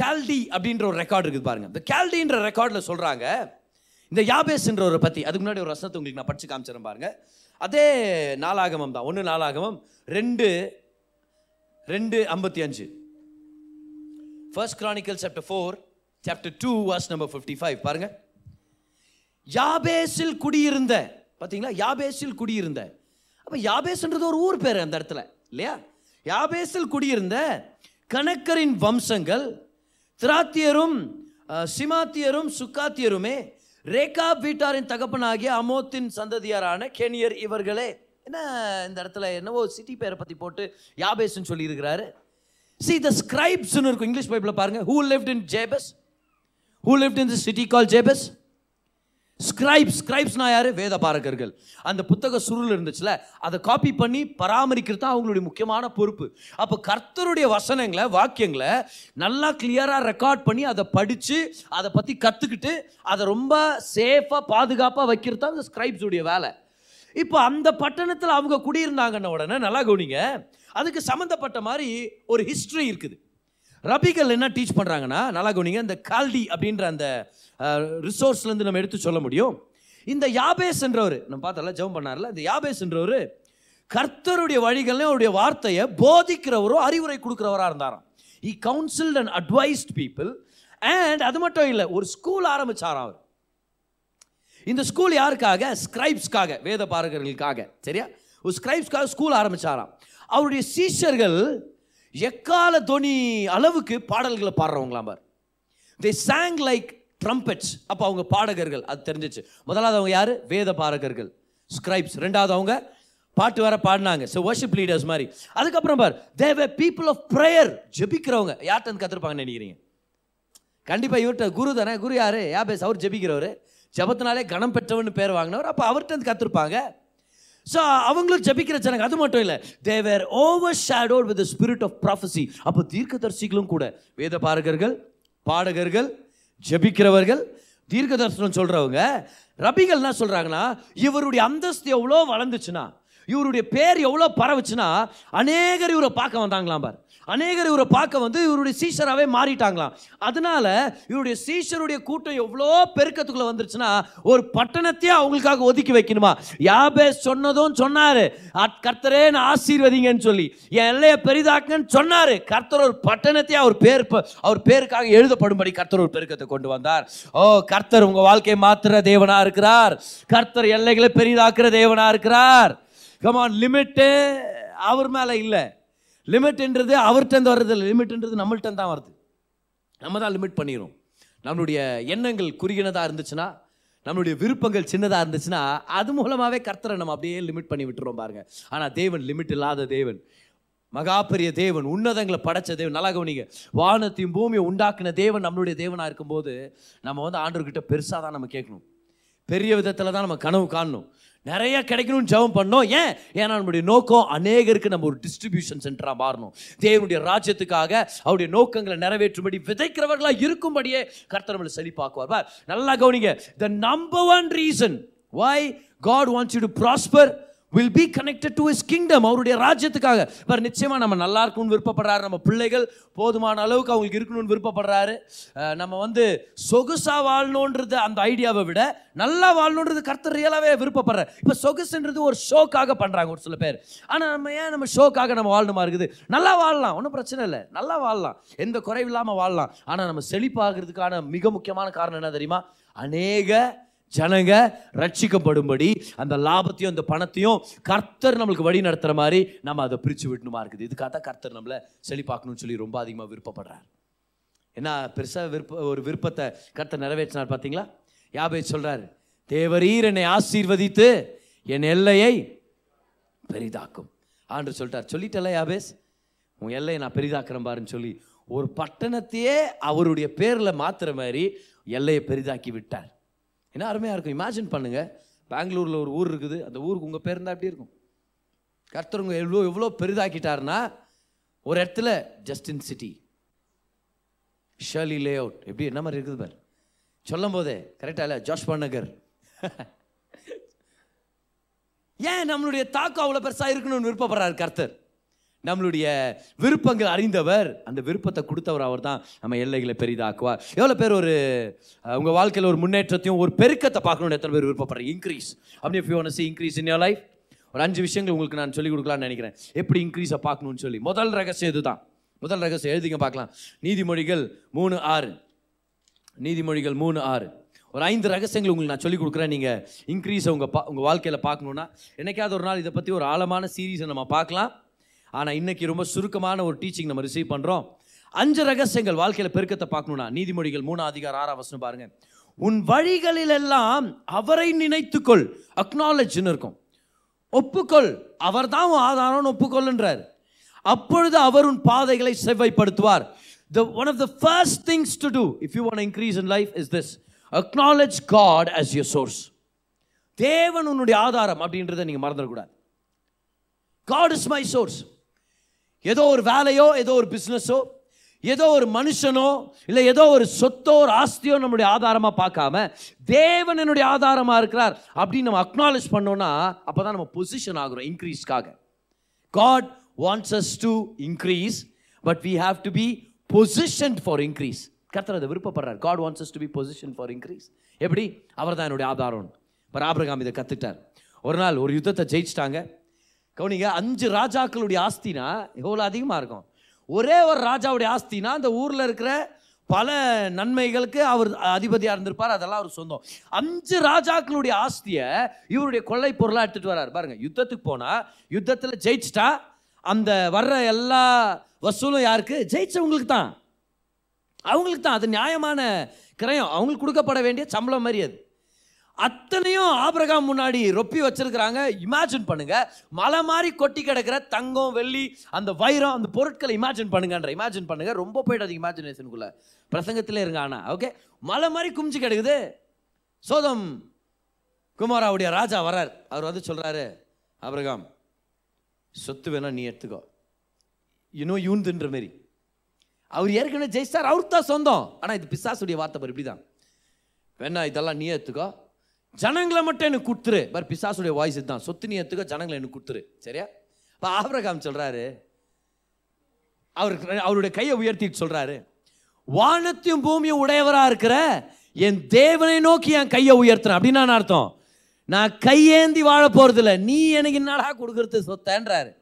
கேல்டி அப்படின்ற ஒரு ரெக்கார்டு இருக்குது பாருங்க. இந்த கேல்டின்ற ரெக்கார்டில் சொல்கிறாங்க இந்த யாபேஸ்ன்றவரை பற்றி அதுக்கு முன்னாடி ஒரு ரசத்தை உங்களுக்கு நான் படிச்சு காமிச்சிடறேன் பாருங்க. அதே நாலாகமம் தான். ஒன்று நாளாகமம் ரெண்டு ரெண்டு ஐம்பத்தி அஞ்சு. First Chronicle chapter four chapter two was number fifty five பாருங்க. யாபேஸில் குடியிருந்த பார்த்தீங்களா யாபேஸில் குடியிருந்த. அப்போ யாபேஸ்ன்றது ஒரு ஊர் பேர் அந்த இடத்துல இல்லையா? யாபேஸில் குடியிருந்த கணக்கரின் வம்சங்கள் திராத்தியரும் சிமாத்தியரும் சுக்காத்தியருமே ரேகா வீட்டாரின் தகப்பனாகிய அமோத்தின் சந்ததியாரான கெனியர் இவர்களே. என்ன இந்த இடத்துல என்னவோ சிட்டி பேரை பற்றி போட்டு யாபேஸ்ன்னு சொல்லியிருக்கிறாரு. சி த ஸ்கிரைப்ஸ்னு இருக்கும் இங்கிலீஷ் பைப்பில் பாருங்க. Who lived in Jabez who lived in the city call Jabez scribes ஸ்கிரைப்ஸ்னா யார்? வேத பாரகர்கள் அந்த புத்தக சுருள் இருந்துச்சுல அதை காப்பி பண்ணி பராமரிக்கிறது தான் அவங்களுடைய முக்கியமான பொறுப்பு. அப்போ கர்த்தருடைய வசனங்களை வாக்கியங்களை நல்லா கிளியராக ரெக்கார்ட் பண்ணி அதை படித்து அதை பற்றி கற்றுக்கிட்டு அதை ரொம்ப சேஃபாக பாதுகாப்பாக வைக்கிறது தான் அந்த ஸ்கிரைப்ஸுடைய வேலை. இப்போ அந்த பட்டணத்தில் அவங்க குடியிருந்தாங்கன்ன உடனே நல்லா கவனிங்க அதுக்கு சம்மந்தப்பட்ட மாதிரி ஒரு ஹிஸ்ட்ரி இருக்குது. ரபிகள் என்ன டீச் பண்ணுறாங்கன்னா நல்லா கவனிங்க இந்த கால்டி அப்படின்ற அந்த ரிசோர்ஸ்லேருந்து நம்ம எடுத்து சொல்ல முடியும். இந்த யாபேஸ் என்றவர் நம்ம பார்த்தல ஜெபம் பண்ணார்ல இந்த யாபேஸ் என்றவர் கர்த்தருடைய வழிகள்லையும் அவருடைய வார்த்தையை போதிக்கிறவரோ அறிவுரை கொடுக்குறவராக இருந்தாராம். He counselled and advised people and அது மட்டும் இல்லை ஒரு ஸ்கூல் ஆரம்பிச்சாராம் அவர். இந்த ஸ்கூல் யாருக்காக? ஸ்கிரைப்ஸ்க்காக வேத பாரகர்களுக்காக சரியா? ஒரு ஸ்கிரைப்ஸ்க்காக ஸ்கூல் ஆரம்பித்தாராம் அவருடைய சீஷர்கள் எக்கால தொனி அளவுக்கு பாடல்களை பாடுறவங்களாம் பார். தே சாங் லைக் ட்ரம்பெட்ஸ் அப்போ அவங்க பாடகர்கள் அது தெரிஞ்சிச்சு. முதலாவது அவங்க யார்? வேத பாரகர்கள் ஸ்கிரைப்ஸ் ரெண்டாவது அவங்க பாட்டு வேற பாடினாங்க. ஸோ வர்ஷிப் லீடர்ஸ் மாதிரி. அதுக்கப்புறம் பார் தேவ பீப்புள் ஆஃப் ப்ரேயர் ஜெபிக்கிறவங்க. யார்கிட்ட கற்றுருப்பாங்கன்னு நினைக்கிறீங்க? கண்டிப்பாக இவர்கிட்ட குரு தானே. குரு யார்? யாபேஸ். அவர் ஜெபிக்கிறவர். ஜபத்தினாலே கணம் பெற்றவன்னு பேர் வாங்கினவர். அப்போ அவர்கிட்ட இருந்து கற்றுருப்பாங்க ஸோ அவங்களும் ஜபிக்கிற ஜனங்க. அது மட்டும் இல்லை. They were overshadowed with spirit of prophecy அப்போ தீர்க்கதரிசிகளும் கூட. வேத பாரகர்கள் பாடகர்கள் ஜபிக்கிறவர்கள் தீர்க்க தரிசனம் சொல்கிறவங்க ரபிகள் என்ன சொல்கிறாங்கன்னா இவருடைய அந்தஸ்து எவ்வளோ வளர்ந்துச்சுன்னா இவருடைய பேர் எவ்வளோ பரவுச்சுன்னா அநேகர் இவரை பார்க்க வந்தாங்களாம் பார். அநேகர் இவரை பார்க்க வந்து இவருடைய சீஷராகவே மாறிட்டாங்களாம். அதனால இவருடைய சீஷருடைய கூட்டம் எவ்வளோ பெருக்கத்துக்குள்ளே வந்துருச்சுன்னா ஒரு பட்டணத்தையே அவங்களுக்காக ஒதுக்கி வைக்கணுமா? யாபே சொன்னதும் சொன்னார். "அட் கர்த்தரே நான் ஆசீர்வதிங்கன்னு சொல்லி. என் எல்லையை பெரிதாக்குன்னு சொன்னார். கர்த்தர் ஒரு பட்டணத்தையே அவர் பேர் அவர் பேருக்காக எழுதப்படும்படி கர்த்தர் ஒரு பெருக்கத்தை கொண்டு வந்தார். ஓ கர்த்தர் உங்கள் வாழ்க்கையை மாத்துற தேவனாக இருக்கிறார். கர்த்தர் எல்லைகளை பெரிதாக்குற தேவனாக இருக்கிறார். கமான் லிமிட்டு அவர் மேலே இல்லை. லிமிட்ன்றது அவர்கிட்ட வர்றது இல்லை லிமிட்ன்றது நம்மள்ட்ட தான் வருது. நம்ம தான் லிமிட் பண்ணிடுறோம் நம்மளுடைய எண்ணங்கள் குறுகினதாக இருந்துச்சுன்னா நம்மளுடைய விருப்பங்கள் சின்னதாக இருந்துச்சுன்னா அது மூலமாகவே கர்த்தரை நம்ம அப்படியே லிமிட் பண்ணி விட்டுறோம் பாருங்கள் ஆனால் தேவன் லிமிட் இல்லாத தேவன். மகா பெரிய தேவன் உன்னதங்களை படைச்ச தேவன். நல்லா கவனிங்க. வானத்தையும் பூமியை உண்டாக்குன தேவன் நம்மளுடைய தேவனாக இருக்கும்போது நம்ம வந்து ஆண்டவர்கிட்ட பெருசாக தான் நம்ம கேட்கணும். பெரிய விதத்தில் தான் நம்ம கனவு காணணும். நிறைய கிடைக்கணும்னு ஜெபம் பண்ணோம். ஏன்? ஏன்னா நம்முடைய நோக்கம் அநேகருக்கு நம்ம ஒரு டிஸ்ட்ரிபியூஷன் சென்டராக மாறணும். தேவனுடைய ராஜ்யத்துக்காக அவருடைய நோக்கங்களை நிறைவேற்றும்படி விதைக்கிறவர்களாக இருக்கும்படியே கர்த்தர் நம்மளை செழிப்பாக்குவார். பார், நல்லா கவனிங்க. The number one reason why God wants you to prosper will be connected to his kingdom அவருடைய ராஜ்யத்துக்காக. இவர் நிச்சயமாக நம்ம நல்லா இருக்கணும்னு விருப்பப்படுறாரு. நம்ம பிள்ளைகள் போதுமான அளவுக்கு அவங்களுக்கு இருக்கணும்னு விருப்பப்படுறாரு. நம்ம வந்து சொகுசாக வாழணுன்றது அந்த ஐடியாவை விட நல்லா வாழணுன்றது கர்த்தர் ரியலாகவே விருப்பப்படுறாரு. இப்போ சொகுசுன்றது ஒரு ஷோக்காக பண்ணுறாங்க ஒரு சில பேர். ஆனால் நம்ம ஏன் நம்ம ஷோக்காக நம்ம வாழணுமா இருக்குது? நல்லா வாழலாம் ஒன்றும் பிரச்சனை இல்லை. நல்லா வாழலாம் எந்த குறைவில்லாமல் வாழலாம். ஆனால் நம்ம செழிப்பாகிறதுக்கான மிக முக்கியமான காரணம் என்ன தெரியுமா? அநேக ஜனங்க ரட்சிக்கப்படும்படி அந்த லாபத்தையும் அந்த பணத்தையும் கர்த்தர் நம்மளுக்கு வழி நடத்துகிற மாதிரி நம்ம அதை பிரித்து விடணுமா இருக்குது. இதுக்காக தான் கர்த்தர் நம்மளை செழிப்பாக்கணும்னு சொல்லி ரொம்ப அதிகமாக விருப்பப்படுறார். என்ன பெருசாக விருப்ப ஒரு விருப்பத்தை கர்த்தர் நிறைவேற்றினார் பார்த்தீங்களா? யாபே சொல்கிறார் தேவரீர் என்னை ஆசீர்வதித்து என் எல்லையை பெரிதாக்கும். ஆண்டு சொல்லிட்டார். சொல்லிட்டல யாபேஸ் உன் எல்லையை நான் பெரிதாக்குறேன் பாருன்னு சொல்லி ஒரு பட்டணத்தையே அவருடைய பேரில் மாத்துற மாதிரி எல்லையை பெரிதாக்கி விட்டார். என்ன அருமையாக இருக்கும். இமேஜின் பண்ணுங்கள் பெங்களூரில் ஒரு ஊர் இருக்குது. அந்த ஊருக்கு உங்கள் பேர் இருந்தால் எப்படி இருக்கும்? கர்த்தருங்க எவ்வளோ எவ்வளோ பெரிதாக்கிட்டாருன்னா ஒரு இடத்துல Justin city surely lay out எப்படி? என்ன மாதிரி இருக்குது பார். சொல்லும் போதே கரெக்டாக இல்லை? ஜாஷ்பா நகர் [LAUGHS] ஏன் நம்மளுடைய தாக்கம் அவ்வளோ பெருசாக இருக்கணும்னு விருப்பப்படுறாரு கர்த்தர்? நம்மளுடைய விருப்பங்கள் அறிந்தவர் அந்த விருப்பத்தை கொடுத்தவர் அவர் தான் நம்ம எல்லைகளை பெரிதாக்குவார். எவ்வளோ பேர் ஒரு உங்கள் வாழ்க்கையில் ஒரு முன்னேற்றத்தையும் ஒரு பெருக்கத்தை பார்க்கணும்னு எத்தனை பேர் விருப்பப்படுறீங்க? இன்க்ரீஸ் அப்படி if you see increase in your life ஒரு அஞ்சு விஷயங்கள் உங்களுக்கு நான் சொல்லிக் கொடுக்கலாம்னு நினைக்கிறேன். எப்படி இன்க்ரீஸை பார்க்கணும்னு சொல்லி. முதல் ரகசியம் இதுதான். முதல் ரகசியம் எழுதிங்க பார்க்கலாம். நீதிமொழிகள் மூணு ஆறு. நீதிமொழிகள் மூணு ஆறு. ஒரு ஐந்து ரகசியங்கள் உங்களுக்கு நான் சொல்லிக் கொடுக்குறேன். நீங்கள் இன்க்ரீஸை உங்கள் பா உங்கள் வாழ்க்கையில் பார்க்கணுன்னா என்னைக்காவது ஒரு நாள் இதை பற்றி ஒரு ஆழமான சீரீஸை நம்ம பார்க்கலாம். ஆனால் இன்னைக்கு ரொம்ப சுருக்கமான ஒரு டீச்சிங் நம்ம ரிசீவ் பண்ணுறோம் அஞ்சு ரகசியங்கள் வாழ்க்கையில் பெருக்கத்தை பார்க்கணுன்னா நீதிமொழிகள் மூணு அதிகாரம் ஆறாம் வசனம் பாருங்க. உன் வழிகளிலெல்லாம் அவரை நினைத்துக்கொள். அக்னாலஜ்னு இருக்கும். ஒப்புக்கொள். அவர் தான் உன் ஆதாரம் ஒப்புக்கொள்ளுன்றார். அப்பொழுது அவர் உன் பாதைகளை செவ்வைப்படுத்துவார் the one of the first things to do if you want increase in life is this acknowledge God as your source தேவன் உன்னுடைய ஆதாரம் அப்படின்றத நீங்கள் மறந்துடக்கூடாது. காட் இஸ் மை சோர்ஸ் ஏதோ ஒரு வேலையோ ஏதோ ஒரு பிஸ்னஸோ ஏதோ ஒரு மனுஷனோ இல்லை ஏதோ ஒரு சொத்தோ ஒரு ஆஸ்தியோ நம்முடைய ஆதாரமாக பார்க்காம தேவன் என்னுடைய ஆதாரமாக இருக்கிறார் அப்படின்னு நம்ம அக்னாலேஜ் பண்ணோன்னா அப்போ தான் நம்ம பொசிஷன் ஆகிறோம் இன்க்ரீஸ்க்காக God wants us to increase but we have to be position for increase கர்த்தர் அதை விருப்பப்படுறார். God wants us to be position for increase எப்படி? அவர் தான் என்னுடைய ஆதாரம். இப்போ ஆபிரகாம் இதை கற்றுட்டார் ஒரு நாள் ஒரு யுத்தத்தை ஜெயிச்சிட்டாங்க. கவனிங்க அஞ்சு ராஜாக்களுடைய ஆஸ்தினா எவ்வளோ அதிகமாக இருக்கும். ஒரே ஒரு ராஜாவுடைய ஆஸ்தினா அந்த ஊரில் இருக்கிற பல நன்மைகளுக்கு அவர் அதிபதியாக இருந்திருப்பார் அதெல்லாம் அவர் சொந்தம். அஞ்சு ராஜாக்களுடைய ஆஸ்தியை இவருடைய கொள்ளை பொருளாக எடுத்துகிட்டு வரார். பாருங்கள் யுத்தத்துக்கு போனால் யுத்தத்தில் ஜெயிச்சிட்டா அந்த வர்ற எல்லா வசூலும் யாருக்கு? ஜெயிச்சவங்களுக்கு தான். அவங்களுக்கு தான் அது நியாயமான கிரயம். அவங்களுக்கு கொடுக்கப்பட வேண்டிய சம்பளம் மாதிரி அது. அத்தனையும் ஆபிரகாம் முன்னாடி ரொப்பி வச்சிருக்கிறாங்க. இமேஜின் பண்ணுங்க. மலை மாதிரி கொட்டி கிடக்கிற தங்கம் வெள்ளி அந்த வைரம் அந்த பொருட்களை இமேஜின் பண்ணுங்கன்ற. இமேஜின் பண்ணுங்க. ரொம்ப போயிடாதீங்க இமேஜினேஷனுக்குள்ள பிரசங்கத்திலே இருங்க ஆனா. ஓகே மலை மாதிரி குமிச்சு கிடக்குது. சோதம் குமாராவுடைய ராஜா வரார் அவர் வந்து சொல்றாரு ஆபிரகாம் சொத்து வேணா நீ எடுத்துக்கோ. இன்னும் யூந்துன்ற மாரி. அவர் ஏற்கனவே ஜெயிச்சார். அவருக்கு தான் சொந்தம். ஆனால் இது பிசாசுடைய வார்த்தை பாரு இப்படி தான் வேணா இதெல்லாம் நீ எடுத்துக்கோ. ஜனங்களை மட்டும் எனக்கு கொடுத்துரு. பார் பிசாசுடைய வாய்ஸ் இதுதான். சொத்து நீ எடுத்துக்க ஜனங்களை எனக்கு கொடுத்துரு. சரியா? இப்போ ஆபிரகாம் சொல்கிறாரு அவருக்கு அவருடைய கையை உயர்த்திட்டு சொல்கிறாரு வானத்தையும் பூமியும் உடையவராக இருக்கிற என் தேவனை நோக்கி என் கையை உயர்த்துறேன். அப்படின்னு நான் அர்த்தம்? நான் கையேந்தி வாழ போகிறதில்ல நீ எனக்கு என்னடா கொடுக்கறது சொத்தன்றாரு.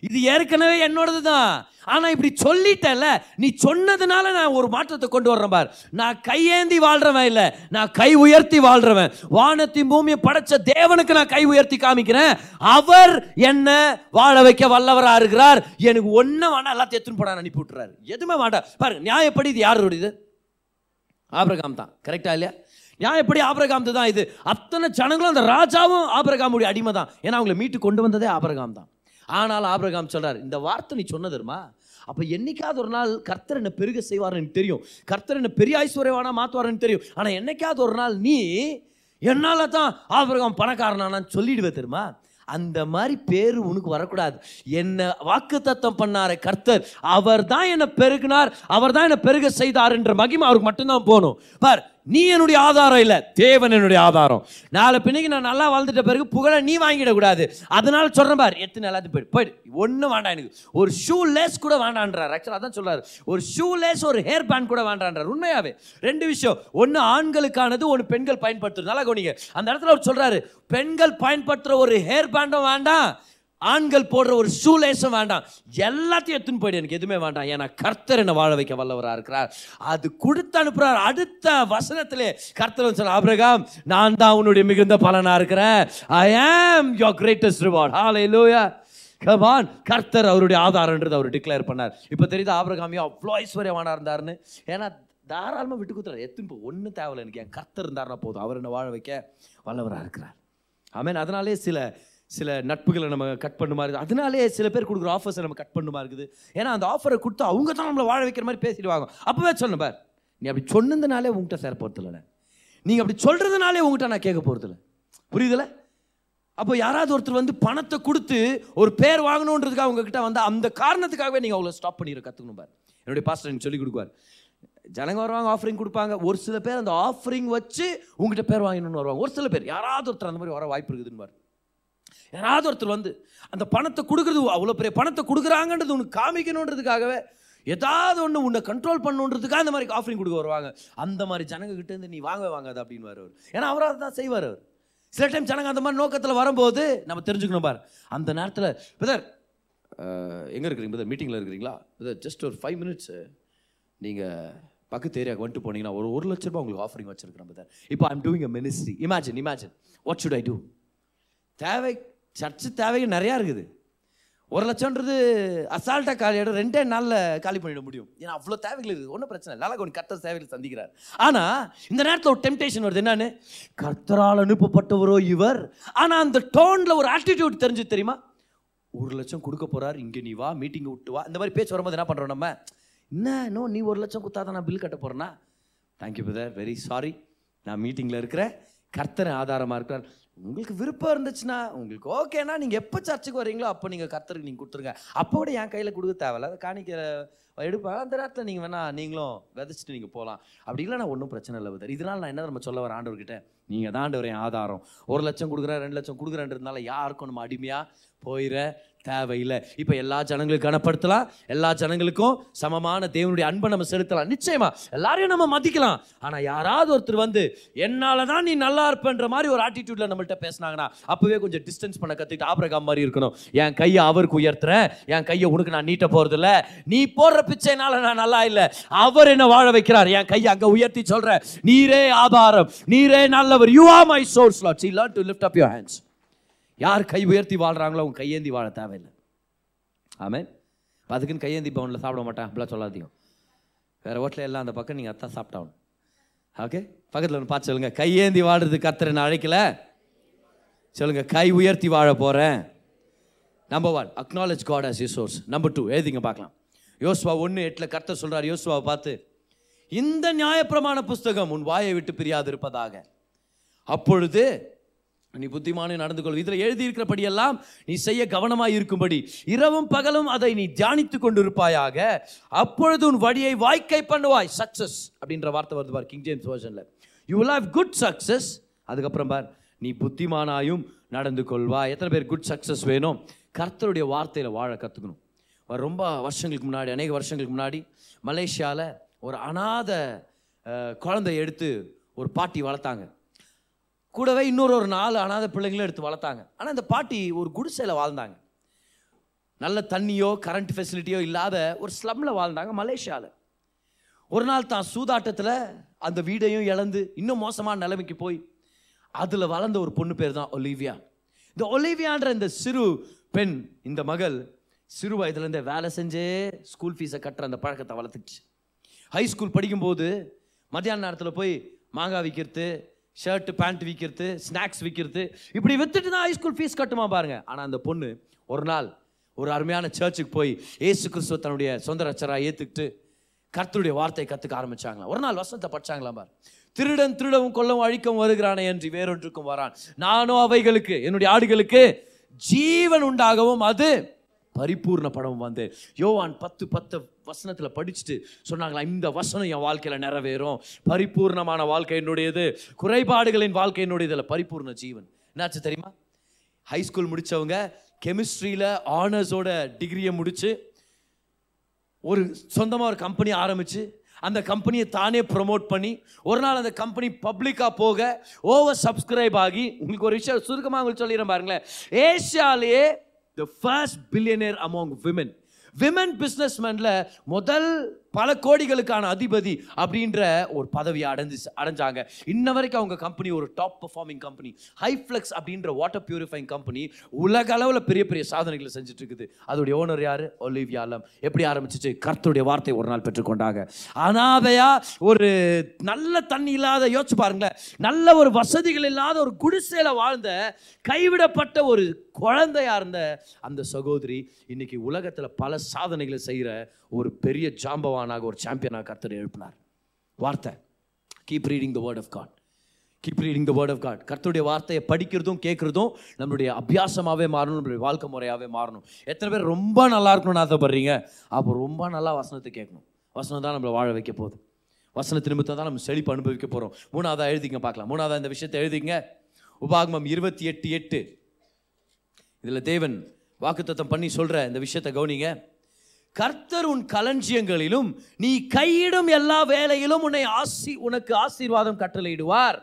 இது ஏற்கனவே என்னோடது தான் ஆனால் இப்படி சொல்லிட்டேன்ல நீ சொன்னதுனால நான் ஒரு மாற்றத்தை கொண்டு வர்றேன் பார். நான் கையேந்தி வாழ்கிறவன் இல்லை நான் கை உயர்த்தி வாழ்கிறவன் வானத்தின் பூமியை படைச்ச தேவனுக்கு நான் கை உயர்த்தி காமிக்கிறேன். அவர் என்ன வாழ வைக்க வல்லவராக இருக்கிறார். எனக்கு ஒன்றும் வேணாம் எல்லாத்தையும் எத்துன்னு போட அனுப்பி விட்டுறாரு. எதுவுமே வேண்டாம். பாருங்க நியாயப்படி இது யாருடையது ஆபிரகாம் தான். கரெக்டா இல்லையா? நியாயப்படி ஆபரகாம் தான் இது. அத்தனை ஜனங்களும் அந்த ராஜாவும் ஆபரகாமுடைய அடிமை தான் ஏன்னா அவங்களை மீட்டு கொண்டு வந்ததே ஆபரகாம் தான். ஆனால் ஆபரகாம் சொல்கிறார் இந்த வார்த்தை நீ சொன்னதுமா அப்போ என்னைக்காவது ஒரு நாள் கர்த்தர் என்னை பெருக செய்வார்னு எனக்கு தெரியும். கர்த்தர் என்ன பெரிய ஐஸ்வர்யவானா மாற்றுவார்னு தெரியும். ஆனால் என்னைக்காவது ஒரு நாள் நீ என்னால் தான் ஆபிரகம் பணக்காரனானான்னு சொல்லிடுவே தெரியுமா? அந்த மாதிரி பேர் உனக்கு வரக்கூடாது. என்ன வாக்கு தத்தம் பண்ணார கர்த்தர். அவர் தான் என்னை பெருகினார். அவர் தான் என்னை பெருக செய்தார் என்ற மகிமை அவருக்கு மட்டும்தான் போகணும். பார் நீ என்னுடைய ஆதாரம் இல்லை. தேவன் என்னுடைய ஆதாரம். நாலு பின்னைக்கு நான் நல்லா வளர்ந்துட்ட பிறகு புகழை நீ வாங்கிடக்கூடாது. அதனால சொல்கிறேன் பார் எத்தனை எல்லாத்தையும் போயிடு. போயிடு. ஒன்றும் வேண்டாம் எனக்கு. ஒரு ஷூ லேஸ் கூட வேண்டான்றார் ஆக்சுவலாக அதான் சொல்கிறார் ஒரு ஷூ லேஸ் ஒரு ஹேர் பேண்ட் கூட வேண்டான்றார் உண்மையாவே. ரெண்டு விஷயம். ஒன்று ஆண்களுக்கானது ஒன்று பெண்கள் பயன்படுத்துறது நல்லா கவனிங்க. அந்த இடத்துல அவர் சொல்கிறாரு பெண்கள் பயன்படுத்துகிற ஒரு ஹேர் பேண்டும் வேண்டாம். ஆண்கள் போடுற ஒரு சூலேசம் வேண்டாம். எல்லாத்தையும் எடுத்துன்னு போயிடு. எனக்கு எதுவுமே வேண்டாம். ஏன்னா கர்த்தர் என்ன வாழ வைக்க வல்லவராக இருக்கிறார். அது கொடுத்து அனுப்புறார். அடுத்த வசனத்திலே கர்த்தர் வந்து சொல்ல ஆபிரகாம் நான் தான் உன்னுடைய மிகுந்த பலனாக இருக்கிறேன். I am your greatest reward hallelujah come on கர்த்தர் அவருடைய ஆதாரன்றது அவர் டிக்ளேர் பண்ணார். இப்போ தெரியுது ஆபிரகாமியோ அவ்வளோ ஐஸ்வர்யமானா இருந்தாருன்னு? ஏன்னா தாராளமாக விட்டு கொடுத்துறாரு. எத்துன்னு போ. ஒன்றும் தேவையில்லை எனக்கு. என் கர்த்தர் இருந்தாருன்னா போதும். அவர் என்ன வாழ வைக்க வல்லவராக இருக்கிறார். ஆமென் அதனாலே சில சில நட்புகளை நம்ம கட் பண்ணுமா இருக்குது. அதனாலே சில பேர் கொடுக்குற ஆஃபர்ஸை நம்ம கட் பண்ணுமா இருக்குது. ஏன்னா அந்த ஆஃபரை கொடுத்து அவங்க தான் நம்மளை வாழ வைக்கிற மாதிரி பேசிடுவாங்க. அப்போவே சொன்னேன் பார் நீ அப்படி சொன்னதுனாலே உங்கள்கிட்ட சேர போகிறதில்ல நீங்கள் அப்படி சொல்கிறதுனாலே உங்ககிட்ட நான் கேட்க போகிறதில்ல புரியுதுல? அப்போ யாராவது ஒருத்தர் வந்து பணத்தை கொடுத்து ஒரு பேர் வாங்கணுன்றதுக்காக உங்ககிட்ட வந்து அந்த காரணத்துக்காகவே நீங்கள் அவ்வளோ ஸ்டாப் பண்ணிடுற கற்றுக்கணும் பார். என்னுடைய பாஸ்டர் எனக்கு சொல்லி கொடுக்குவார். ஜனங்க வருவாங்க ஆஃபரிங் கொடுப்பாங்க. ஒரு சில பேர் அந்த ஆஃபரிங் வச்சு உங்ககிட்ட பேர் வாங்கணும்னு வருவாங்க. ஒரு சில பேர் யாராவது ஒருத்தர் அந்த மாதிரி வர வாய்ப்பு இருக்குதுன்னு பாரு. யாராவது ஒருத்தர் வந்து அந்த பணத்தை கொடுக்குறது அவ்வளோ பெரிய பணத்தை கொடுக்குறாங்கன்றது உனக்கு காமிக்கணுன்றதுக்காகவே ஏதாவது ஒன்று உன்னை கண்ட்ரோல் பண்ணணுன்றதுக்காக அந்த மாதிரி ஆஃபரிங் கொடுக்க வருவாங்க. அந்த மாதிரி ஜனங்ககிட்டேருந்து இருந்து நீ வாங்க வாங்காத அப்படின்னு அவர். ஏன்னா அவர் அதை தான் செய்வார் அவர். சில டைம் ஜனங்க அந்த மாதிரி நோக்கத்தில் வரும்போது நம்ம தெரிஞ்சுக்கணும் பார். அந்த நேரத்தில் பிரதர் எங்கே இருக்கிறீங்க பிரதர் மீட்டிங்கில் இருக்கிறீங்களா? பிரதர் ஜஸ்ட் ஒரு ஃபைவ் மினிட்ஸு நீங்கள் பக்கத்து ஏரியாவுக்கு வந்துட்டு போனீங்கன்னா ஒரு ஒரு லட்ச ரூபாய் உங்களுக்கு ஆஃபரிங் வச்சிருக்கிறேன் பிரதர் இப்போ I'm doing a ministry imagine imagine what should I do தேவை சர்ச்சு தேவைகள் நிறையா இருக்குது. ஒரு லட்சம்ன்றது அசால்ட்டாக காலியிடம் ரெண்டே நாளில் காலி பண்ணிட முடியும். ஏன்னா அவ்வளோ தேவைகள் இருக்குது. ஒன்றும் பிரச்சனை இல்லை. நல்லா கொஞ்சம் கர்த்தர் தேவைகள் சந்திக்கிறார். ஆனால் இந்த நேரத்தில் ஒரு டெம்டேஷன் வருது. என்னன்னு? கர்த்தரால் அனுப்பப்பட்டவரோ இவர். ஆனால் அந்த டோனில் ஒரு ஆட்டிடியூட் தெரிஞ்சு தெரியுமா? ஒரு லட்சம் கொடுக்க போகிறார் இங்கே நீ வா மீட்டிங் விட்டு வா. இந்த மாதிரி பேச்சு வரும்போது என்ன பண்ணுறோம் நம்ம? என்ன? நீ ஒரு லட்சம் கொடுத்தா தான் நான் பில் கட்ட போகிறேன்னா தேங்க்யூ பிரதர் வெரி சாரி நான் மீட்டிங்கில் இருக்கிறேன். கர்த்தர் ஆதாரமாக இருக்கிறார். உங்களுக்கு விருப்பம் இருந்துச்சுன்னா உங்களுக்கு ஓகேனா நீங்கள் எப்போ சர்ச்சுக்கு வரீங்களோ அப்போ நீங்கள் கத்தருக்கு நீங்கள் கொடுத்துருங்க. அப்போ கூட என் கையில் கொடுக்க தேவையில்ல. அதை காணிக்கிற எடுப்பாங்க. அந்த நேரத்தில் நீங்கள் வேணா நீங்களும் விதைச்சிட்டு நீங்கள் போகலாம் அப்படி இல்லைனா ஒன்றும் பிரச்சனை இல்லை விதர் இதனால் நான் என்ன நம்ம சொல்ல வர ஆண்டவர்கிட்ட? நீங்கள் தான் ஆண்டவர் என் ஆதாரம். ஒரு லட்சம் கொடுக்குறேன் ரெண்டு லட்சம் கொடுக்குறேன்றதுனால யாருக்கும் நம்ம அடிமையாக போயிட தேவையில்லை. இப்போ எல்லா ஜனங்களுக்கும் கனப்படுத்தலாம். எல்லா ஜனங்களுக்கும் சமமான தேவனுடைய அன்பை நம்ம செலுத்தலாம். நிச்சயமா எல்லாரையும் நம்ம மதிக்கலாம். ஆனால் யாராவது ஒருத்தர் வந்து என்னால் தான் நீ நல்லா இருப்பேன்ற மாதிரி ஒரு ஆட்டிடியூட்ல நம்மள்ட்ட பேசினாங்கன்னா அப்பவே கொஞ்சம் டிஸ்டன்ஸ் பண்ண கற்றுக்கிட்டு ஆபிரகாம் மாதிரி இருக்கணும். என் கையை அவருக்கு உயர்த்துறேன் என் கையை உனக்கு நான் நீட்ட போகிறதில்ல நீ போடுற பிச்சைனால நான் நல்லா இல்லை. அவர் என்ன வாழ வைக்கிறார். என் கையை அங்கே உயர்த்தி சொல்கிறேன் நீரே ஆதாரம். நீரே நல்லவர். You are my source Lord see learn to lift up your hands யார் கை உயர்த்தி வாழ்கிறாங்களோ அவங்க கையேந்தி வாழ தேவையில்லை. ஆமென். அதுக்குன்னு கையேந்தி பவனில் சாப்பிட மாட்டேன். அப்படிலாம் சொல்லாதீங்க. வேறு ஹோட்டலில் எல்லாம் அந்த பக்கம் நீங்கள் அத்தான் சாப்பிட்டாகணும் ஓகே பக்கத்தில் ஒன்று பார்த்து சொல்லுங்கள் கையேந்தி வாடுறது கர்த்தரை நான் அழைக்கல. சொல்லுங்கள் கை உயர்த்தி வாழ போகிறேன் number one acknowledge God as resource number two எழுதிங்க பார்க்கலாம். யோசுவா ஒன்று எட்டில் கர்த்தர் சொல்கிறார் யோசுவாவை பார்த்து இந்த நியாயப்பிரமாண புஸ்தகம் உன் வாயை விட்டு பிரியாது இருப்பதாக அப்பொழுது நீ புத்திமானே நடந்து கொள். இதில் எழுதியிருக்கிறபடியெல்லாம் நீ செய்ய கவனமாக இருக்கும்படி. இரவும் பகலும் அதை நீ தியானித்து கொண்டிருப்பாயாக. அப்பொழுது உன் வழியை வாய்க்கை பண்ணுவாய். சக்சஸ் அப்படின்ற வார்த்தை வருது பார் King James வேர்ஷனில் you will have good success அதுக்கப்புறம் பார் நீ புத்திமானாயும் நடந்து கொள்வாய். எத்தனை பேர் குட் சக்ஸஸ் வேணும்? கர்த்தருடைய வார்த்தையில் வாழ கற்றுக்கணும் ரொம்ப வருஷங்களுக்கு முன்னாடி அநேக வருஷங்களுக்கு முன்னாடி மலேசியாவில் ஒரு அனாத குழந்தைய எடுத்து ஒரு பாட்டி வளர்த்தாங்க. கூடவே இன்னொரு ஒரு நாலு அனாதை பிள்ளைங்களும் எடுத்து வளர்த்தாங்க. ஆனால் இந்த பாட்டி ஒரு குடிசையில் வாழ்ந்தாங்க. நல்ல தண்ணியோ கரண்ட் ஃபெசிலிட்டியோ இல்லாத ஒரு ஸ்லம்மில் வாழ்ந்தாங்க மலேசியாவில் ஒரு நாள் தான் சூதாட்டத்தில் அந்த வீடையும் இழந்து இன்னும் மோசமான நிலைமைக்கு போய் அதில் வளர்ந்த ஒரு பொண்ணு பேர் தான் ஒலிவியா. இந்த ஒலிவியான்ற இந்த சிறு பெண் இந்த மகள் சிறு வயதுலேருந்தே வேலை செஞ்சே ஸ்கூல் ஃபீஸை கட்டுற அந்த பழக்கத்தை வளர்த்துச்சு. ஹை ஸ்கூல் படிக்கும்போது மத்தியான நேரத்தில் போய் மாங்காய் விற்கிறது ஷர்ட்டு பேண்ட் விற்கிறது ஸ்நாக்ஸ் விற்கிறது இப்படி விற்றுட்டு தான் ஹைஸ்கூல் ஃபீஸ் கட்டுமா பாருங்கள் ஆனால் அந்த பொண்ணு ஒரு நாள் ஒரு அருமையான சர்ச்சுக்கு போய் ஏசு கிறிஸ்துவ தன்னுடைய சொந்த ரச்சராக ஏற்றுக்கிட்டு கர்த்தருடைய வார்த்தையை கற்றுக்க ஆரம்பிச்சாங்களா ஒரு நாள் வசனத்தை படித்தாங்களாம் பார். திருடன் திருடவும் கொல்லவும் அழிக்கவும் வருகிறானே என்று வேறொன்றுக்கும் வரான். நானும் அவைகளுக்கு என்னுடைய ஆடுகளுக்கு ஜீவன் உண்டாகவும் அது பரிபூர்ணப்படவும் வந்து. யோவான் பத்து பத்து வசனத்தில் படிச்சுட்டு சொன்னாங்களா இந்த வசனம் என் வாழ்க்கையில் நிறைவேறும். பரிபூர்ணமான வாழ்க்கை என்னுடையது. குறைபாடுகளின் வாழ்க்கை என்னுடையது இல்லை பரிபூர்ண ஜீவன். என்னாச்சு தெரியுமா? ஹை ஸ்கூல் கெமிஸ்ட்ரியில் ஆனர்ஸோட டிகிரியை முடித்து ஒரு சொந்தமாக ஒரு கம்பெனி ஆரம்பித்து அந்த கம்பெனியை தானே ப்ரொமோட் பண்ணி ஒரு நாள் அந்த கம்பெனி பப்ளிக்காக போக ஓவர் சப்ஸ்கிரைப் ஆகி உங்களுக்கு ஒரு விஷயம் சுருக்கமாக உங்களுக்கு சொல்லிடுறேன் பாருங்களேன். ஏஷியாலேயே the first billionaire among women women பிஸ்னஸ்மேனில் முதல் பல கோடிகளுக்கான அதிபதி அப்படின்ற ஒரு பதவியை அடைஞ்சு அடைஞ்சாங்க. இன்ன வரைக்கும் அவங்க கம்பெனி ஒரு டாப் பர்ஃபார்மிங் கம்பெனி ஹைஃப்ளெக்ஸ் அப்படின்ற வாட்டர் பியூரிஃபைங் கம்பெனி உலக அளவில் பெரிய பெரிய சாதனைகளை செஞ்சுட்டு இருக்குது அதோடைய ஓனர் யார்? ஒலிவியாலம் எப்படி ஆரம்பிச்சிச்சு? கர்த்தருடைய வார்த்தை ஒரு நாள் பெற்றுக்கொண்டாங்க. அனாதையா ஒரு நல்ல தண்ணி இல்லாத யோசிச்சு பாருங்களேன். நல்ல ஒரு வசதிகள் இல்லாத ஒரு குடிசையில் வாழ்ந்த கைவிடப்பட்ட ஒரு குழந்தையாக இருந்த அந்த சகோதரி இன்றைக்கி உலகத்தில் பல சாதனைகளை செய்கிற ஒரு பெரிய ஜாம்பவானாக ஒரு சாம்பியனாக கர்த்தர் எழுப்பினார். வார்த்தை. Keep reading the word of God keep reading the word of God கர்த்தருடைய வார்த்தையை படிக்கிறதும் கேட்குறதும் நம்மளுடைய அபியாசமாகவே மாறணும் நம்மளுடைய வாழ்க்கை முறையாகவே மாறணும். எத்தனை பேர் ரொம்ப நல்லா இருக்கணும்னு ஆசைப்படுறீங்க? அப்போ ரொம்ப நல்லா வசனத்தை கேட்கணும். வசனம் தான் நம்மளை வாழ வைக்க போகுது. வசனத்து நிமித்தம் தான் நம்ம செழிப்பு அனுபவிக்க போகிறோம் மூணாவதாக எழுதிங்க பார்க்கலாம். மூணாவதாக இந்த விஷயத்தை எழுதிங்க உபாகமம் இருபத்தி எட்டு எட்டு. இதில் தேவன் வாக்குத்தத்தம் பண்ணி சொல்கிற இந்த விஷயத்தை கவனிங்க. கர்த்தர் உன் களஞ்சியங்களிலும் நீ கையிடும் எல்லா வேலையிலும் உன்னை ஆசி உனக்கு ஆசீர்வாதம் கட்டளையிடுவார்.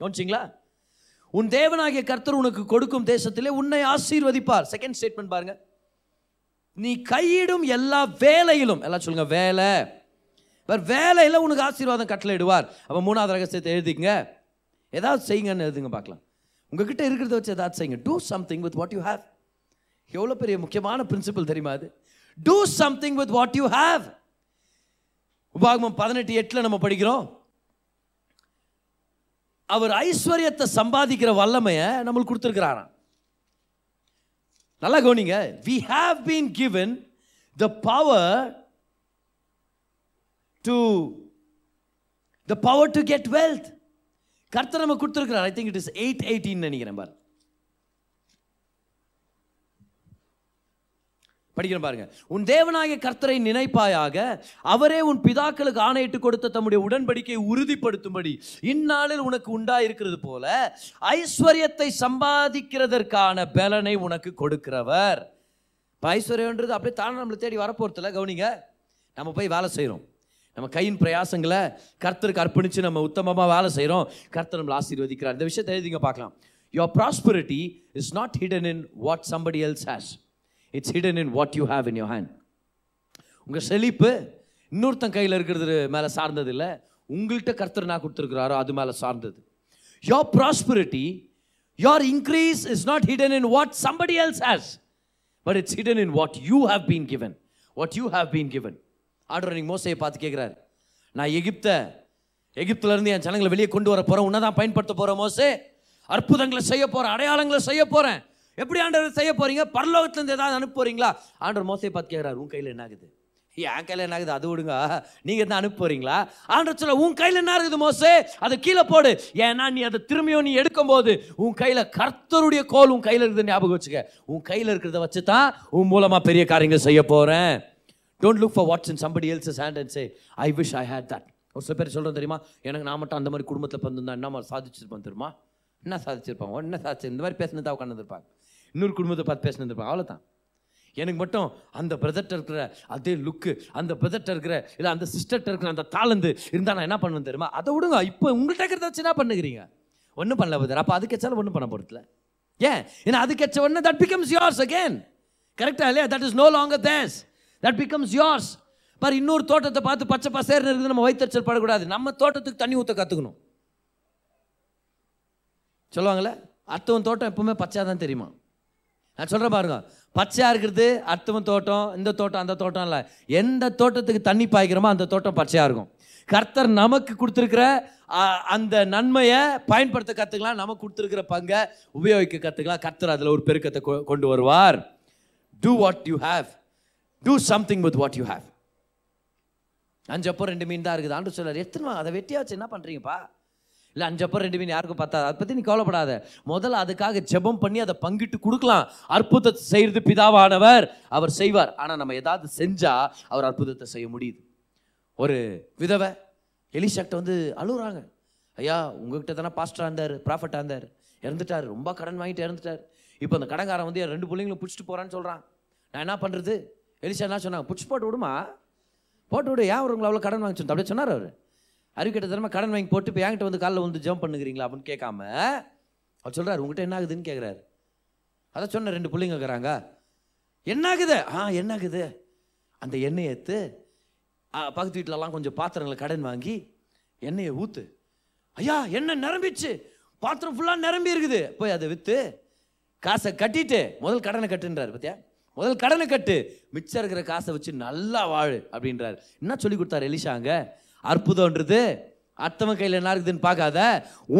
கவனிச்சிங்களா? உன் தேவனாகிய கர்த்தர் உனக்கு கொடுக்கும் தேசத்திலே உன்னை ஆசீர்வதிப்பார். செகண்ட் ஸ்டேட்மெண்ட் பாருங்க. நீ கையிடும் எல்லா வேலையிலும் எல்லாம் சொல்லுங்க வேலை. வேலையில் உனக்கு ஆசீர்வாதம் கட்டளையிடுவார். அப்போ மூணாவது ரகசியத்தை எழுதிங்க ஏதாவது செய்யுங்கன்னு எழுதுங்க பார்க்கலாம். உங்ககிட்ட இருக்கிறத வச்சு ஏதாவது செய்யுங்க. Do something with what you have எவ்வளோ பெரிய முக்கியமான பிரின்சிபல் தெரியுமா அது? Do something with what you have உபாகமம் பதினெட்டு எட்டில் நம்ம படிக்கிறோம். அவர் ஐஸ்வர்யத்தை சம்பாதிக்கிற வல்லமையை நம்மளுக்கு கொடுத்துருக்கிறாராம். நல்லா கவனிங்க. We have been given the power to the power to get wealth கர்த்தர் நம்ம கொடுத்துருக்கிறார். I think it is eight எயிட்டின்னு நினைக்கிறேன் பாரு. படிக்கிறேன் பாருங்க. உன் தேவனாகிய கர்த்தரை நினைப்பாயாக அவரே உன் பிதாக்களுக்கு ஆணையிட்டு கொடுத்த தம்முடைய உடன்படிக்கையை உறுதிப்படுத்தும்படி இந்நாளில் உனக்கு உண்டாயிருக்கிறது போல ஐஸ்வர்யத்தை சம்பாதிக்கிறதற்கான பலனை உனக்கு கொடுக்கிறவர். இப்போ ஐஸ்வர்யன்றது அப்படியே தானே நம்மளை தேடி வரப்போறதில்ல. கவனிங்க. நம்ம போய் வேலை செய்கிறோம் நம்ம கையின் பிரயாசங்களை கர்த்தருக்கு அர்ப்பணித்து நம்ம உத்தமமாக வேலை செய்கிறோம் கர்த்தர் நம்மளை ஆசீர்வதிக்கிறார். இந்த விஷயத்தை எழுதிங்க பார்க்கலாம். Your prosperity is not hidden in what somebody else has it's hidden in what you have in your hand உங்கள் செழிப்பு இன்னொருத்தன் கையில் இருக்கிறது மேலே சார்ந்தது இல்லை உங்கள்கிட்ட கர்த்தர் நான் கொடுத்துருக்குறாரோ அது மேலே சார்ந்தது. Your prosperity your increase is not hidden in what somebody else has but it's hidden in what you have been given what you have been given order நீங்கள் மோசையை பார்த்து கேட்குறாரு நான் எகிப்த எகிப்துலேருந்து என் ஜனங்களை வெளியே கொண்டு வர போகிறேன் உன்னை தான் பயன்படுத்த போகிறேன் மோசே. அற்புதங்களை செய்ய போகிறேன் அடையாளங்களை செய்ய போகிறேன் எப்படி ஆண்டவர் செய்ய போறீங்க? பரலோகத்துலேருந்து ஏதாவது அனுப்ப போகிறீங்களா ஆண்டவர் மோசையை பார்த்து கேட்குறாரு உன் கையில் என்ன ஆகுது? என் கையில் என்ன ஆகுது? அது விடுங்க. நீங்கள் தான் அனுப்ப போறீங்களா? ஆண்டவர் சொல்ல உன் கையில் என்ன இருக்குது மோசே? அதை கீழே போடு. ஏன்னா நீ அதை திரும்பியும் நீ எடுக்கும்போது உன் கையில் கர்த்தருடைய கோல் உன் கையில் இருக்குது ஞாபகம் வச்சுக்க. உன் கையில் இருக்கிறத வச்சு தான் உன் மூலமாக பெரிய காரியங்கள் செய்ய போகிறேன் don't look for what's in somebody else's hand and say I wish I had that ஒரு சில பேர் சொல்கிறோம் தெரியுமா? எனக்கு நான் மட்டும் அந்த மாதிரி குடும்பத்தில் பிறந்திருந்தா என்ன மாதிரி சாதிச்சிருப்பேன் தெரியுமா? என்ன சாதிச்சிருப்பாங்க என்ன சாதிச்சு இந்த மாதிரி பேசினதா உட்காந்துருப்பாங்க இன்னொரு குடும்பத்தை பார்த்து பேசினிருப்பாங்க அவ்வளோதான் எனக்கு மட்டும் அந்த பிரதர்ட்ட இருக்கிற அதே லுக்கு அந்த பிரதர்ட்ட இருக்கிற இல்லை அந்த சிஸ்டர்ட்ட இருக்கிற அந்த தாளந்து இருந்தால் நான் என்ன பண்ணுவேன் தெரியுமா? அதை விடுங்க. இப்போ உங்கள்கிட்ட இருக்கிறத வச்சு என்ன பண்ணுகிறீங்க? ஒன்றும் பண்ணல பதர் அப்போ அதுக்கு வச்சாலும் ஒன்றும் பண்ண போகிறதுல ஏன்? ஏன்னா அதுக்கு வச்ச உடனே தட் பிகம்ஸ் யோர்ஸ் அகேன் கரெக்டாக இல்லையா? That is no longer theirs that becomes yours பாரு இன்னொரு தோட்டத்தை பார்த்து பச்சை பசேர்னு இருக்குது நம்ம வயிற்றுச்சல் படக்கூடாது. நம்ம தோட்டத்துக்கு தண்ணி ஊற்ற கற்றுக்கணும் சொல்லுவாங்களே அர்த்தவன் தோட்டம் எப்பவுமே பச்சையாக தான் தெரியுமா? நான் சொல்கிறேன் பாருங்க பச்சையாக இருக்கிறது அர்த்தவன் தோட்டம் இந்த தோட்டம் அந்த தோட்டம் இல்லை. எந்த தோட்டத்துக்கு தண்ணி பாய்க்கிறோமோ அந்த தோட்டம் பச்சையாக இருக்கும். கர்த்தர் நமக்கு கொடுத்துருக்கிற அந்த நன்மையை பயன்படுத்த கற்றுக்கலாம் நமக்கு கொடுத்துருக்கிற பங்கை உபயோகிக்க கற்றுக்கலாம் கர்த்தர் அதில் ஒரு பெருக்கத்தை கொ- கொண்டு வருவார். Do what you have do something with what you have அஞ்சு அப்போ ரெண்டு மீன் தான் இருக்குது. ஆண்டு சொல்லார் எத்தனை அதை வெட்டியாச்சு என்ன பண்ணுறீங்கப்பா இல்லை அஞ்சு அப்போ ரெண்டு மீன் யாருக்கும் பத்தாது. அதை பற்றி நீ கவலைப்படாத. முதல்ல அதுக்காக ஜெபம் பண்ணி அதை பங்கிட்டு கொடுக்கலாம். அற்புதத்தை செய்கிறது பிதாவானவர் அவர் செய்வார். ஆனால் நம்ம ஏதாவது செஞ்சால் அவர் அற்புதத்தை செய்ய முடியுது. ஒரு விதவை எலிஷாக்கிட்ட வந்து அழுகுறாங்க ஐயா உங்ககிட்ட தானே பாஸ்டராக இருந்தார் ப்ராஃபட்டாக இருந்தார். இறந்துட்டார். ரொம்ப கடன் வாங்கிட்டு இறந்துட்டார். இப்போ அந்த கடன்காரன் வந்து ரெண்டு பிள்ளைங்களும் பிடிச்சிட்டு போகிறான்னு சொல்கிறான் நான் என்ன பண்ணுறது எலிஷா என்ன சொன்னாங்க? பிடிச்சி போட்டு விடுமா? போட்டு விடு. ஏன் உங்களை அவ்வளோ கடன் வாங்கி அப்படியே சொன்னார் அவர். அறிவிக்கிட்ட திறமை கடன் வாங்கி போட்டு இப்போ என்கிட்ட வந்து காலைல வந்து ஜம்ப் பண்ணுகிறீங்களா? அப்படின்னு கேட்காம அவர் சொல்கிறார் உங்கள்கிட்ட என்ன ஆகுதுன்னு கேட்குறாரு அதை சொன்ன ரெண்டு பிள்ளைங்க இருக்கிறாங்க என்ன ஆகுது? ஆ என்ன ஆகுது? அந்த எண்ணெயை ஏற்று ஆ, பக்கத்து வீட்டிலலாம் கொஞ்சம் பாத்திரங்களை கடன் வாங்கி எண்ணெயை ஊற்று ஐயா எண்ணெய் நிரம்பிச்சு பாத்திரம் ஃபுல்லாக நிரம்பி இருக்குது. போய் அதை விற்று காசை கட்டிட்டு முதல் கடனை கட்டுன்றாரு பார்த்தியா முதல் கடனை கட்டு. மிச்சம் இருக்கிற காசை வச்சு நல்லா வாழு அப்படின்றார். என்ன சொல்லி கொடுத்தாரு எலிஷாங்க அற்புதம்ன்றது அத்தவன் கையில் என்ன இருக்குதுன்னு பார்க்காத.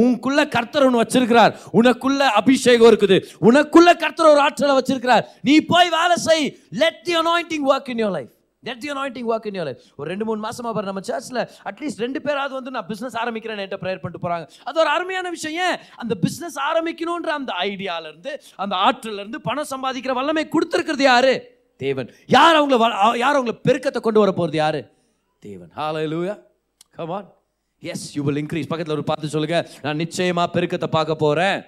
உனக்குள்ள கர்த்தர் ஒன்று வச்சிருக்கிறார். உனக்குள்ள அபிஷேகம் இருக்குது. உனக்குள்ள கர்த்தர் ஒரு ஆற்றலை வச்சிருக்கிறார். நீ போய் வேலை செய். Let the anointing work in your life let the anointing work in your life ஒரு ரெண்டு மூணு மாசமா பாரு நம்ம சர்ச்சில் அட்லீஸ்ட் ரெண்டு பேராவது வந்து நான் பிஸ்னஸ் ஆரம்பிக்கிறேன் என்கிட்ட ப்ரேயர் பண்ணிட்டு போறாங்க. அது ஒரு அருமையான விஷயம். ஏன்? அந்த பிஸ்னஸ் ஆரம்பிக்கணுன்ற அந்த ஐடியால இருந்து அந்த ஆற்றல்ல இருந்து பணம் சம்பாதிக்கிற வல்லமை கொடுத்துருக்கிறது யாரு? தேவன். யார் அவங்கள வ- யார் அவங்கள பெருக்கத்தை கொண்டு வர போறது யாரு? தேவன். ஹalleluya come on. Yes you will increase பக்கத்தில் ஒரு பார்த்து சொல்லுங்க. நான் நிச்சயமா பெருக்கத்தை பார்க்க போறேன்.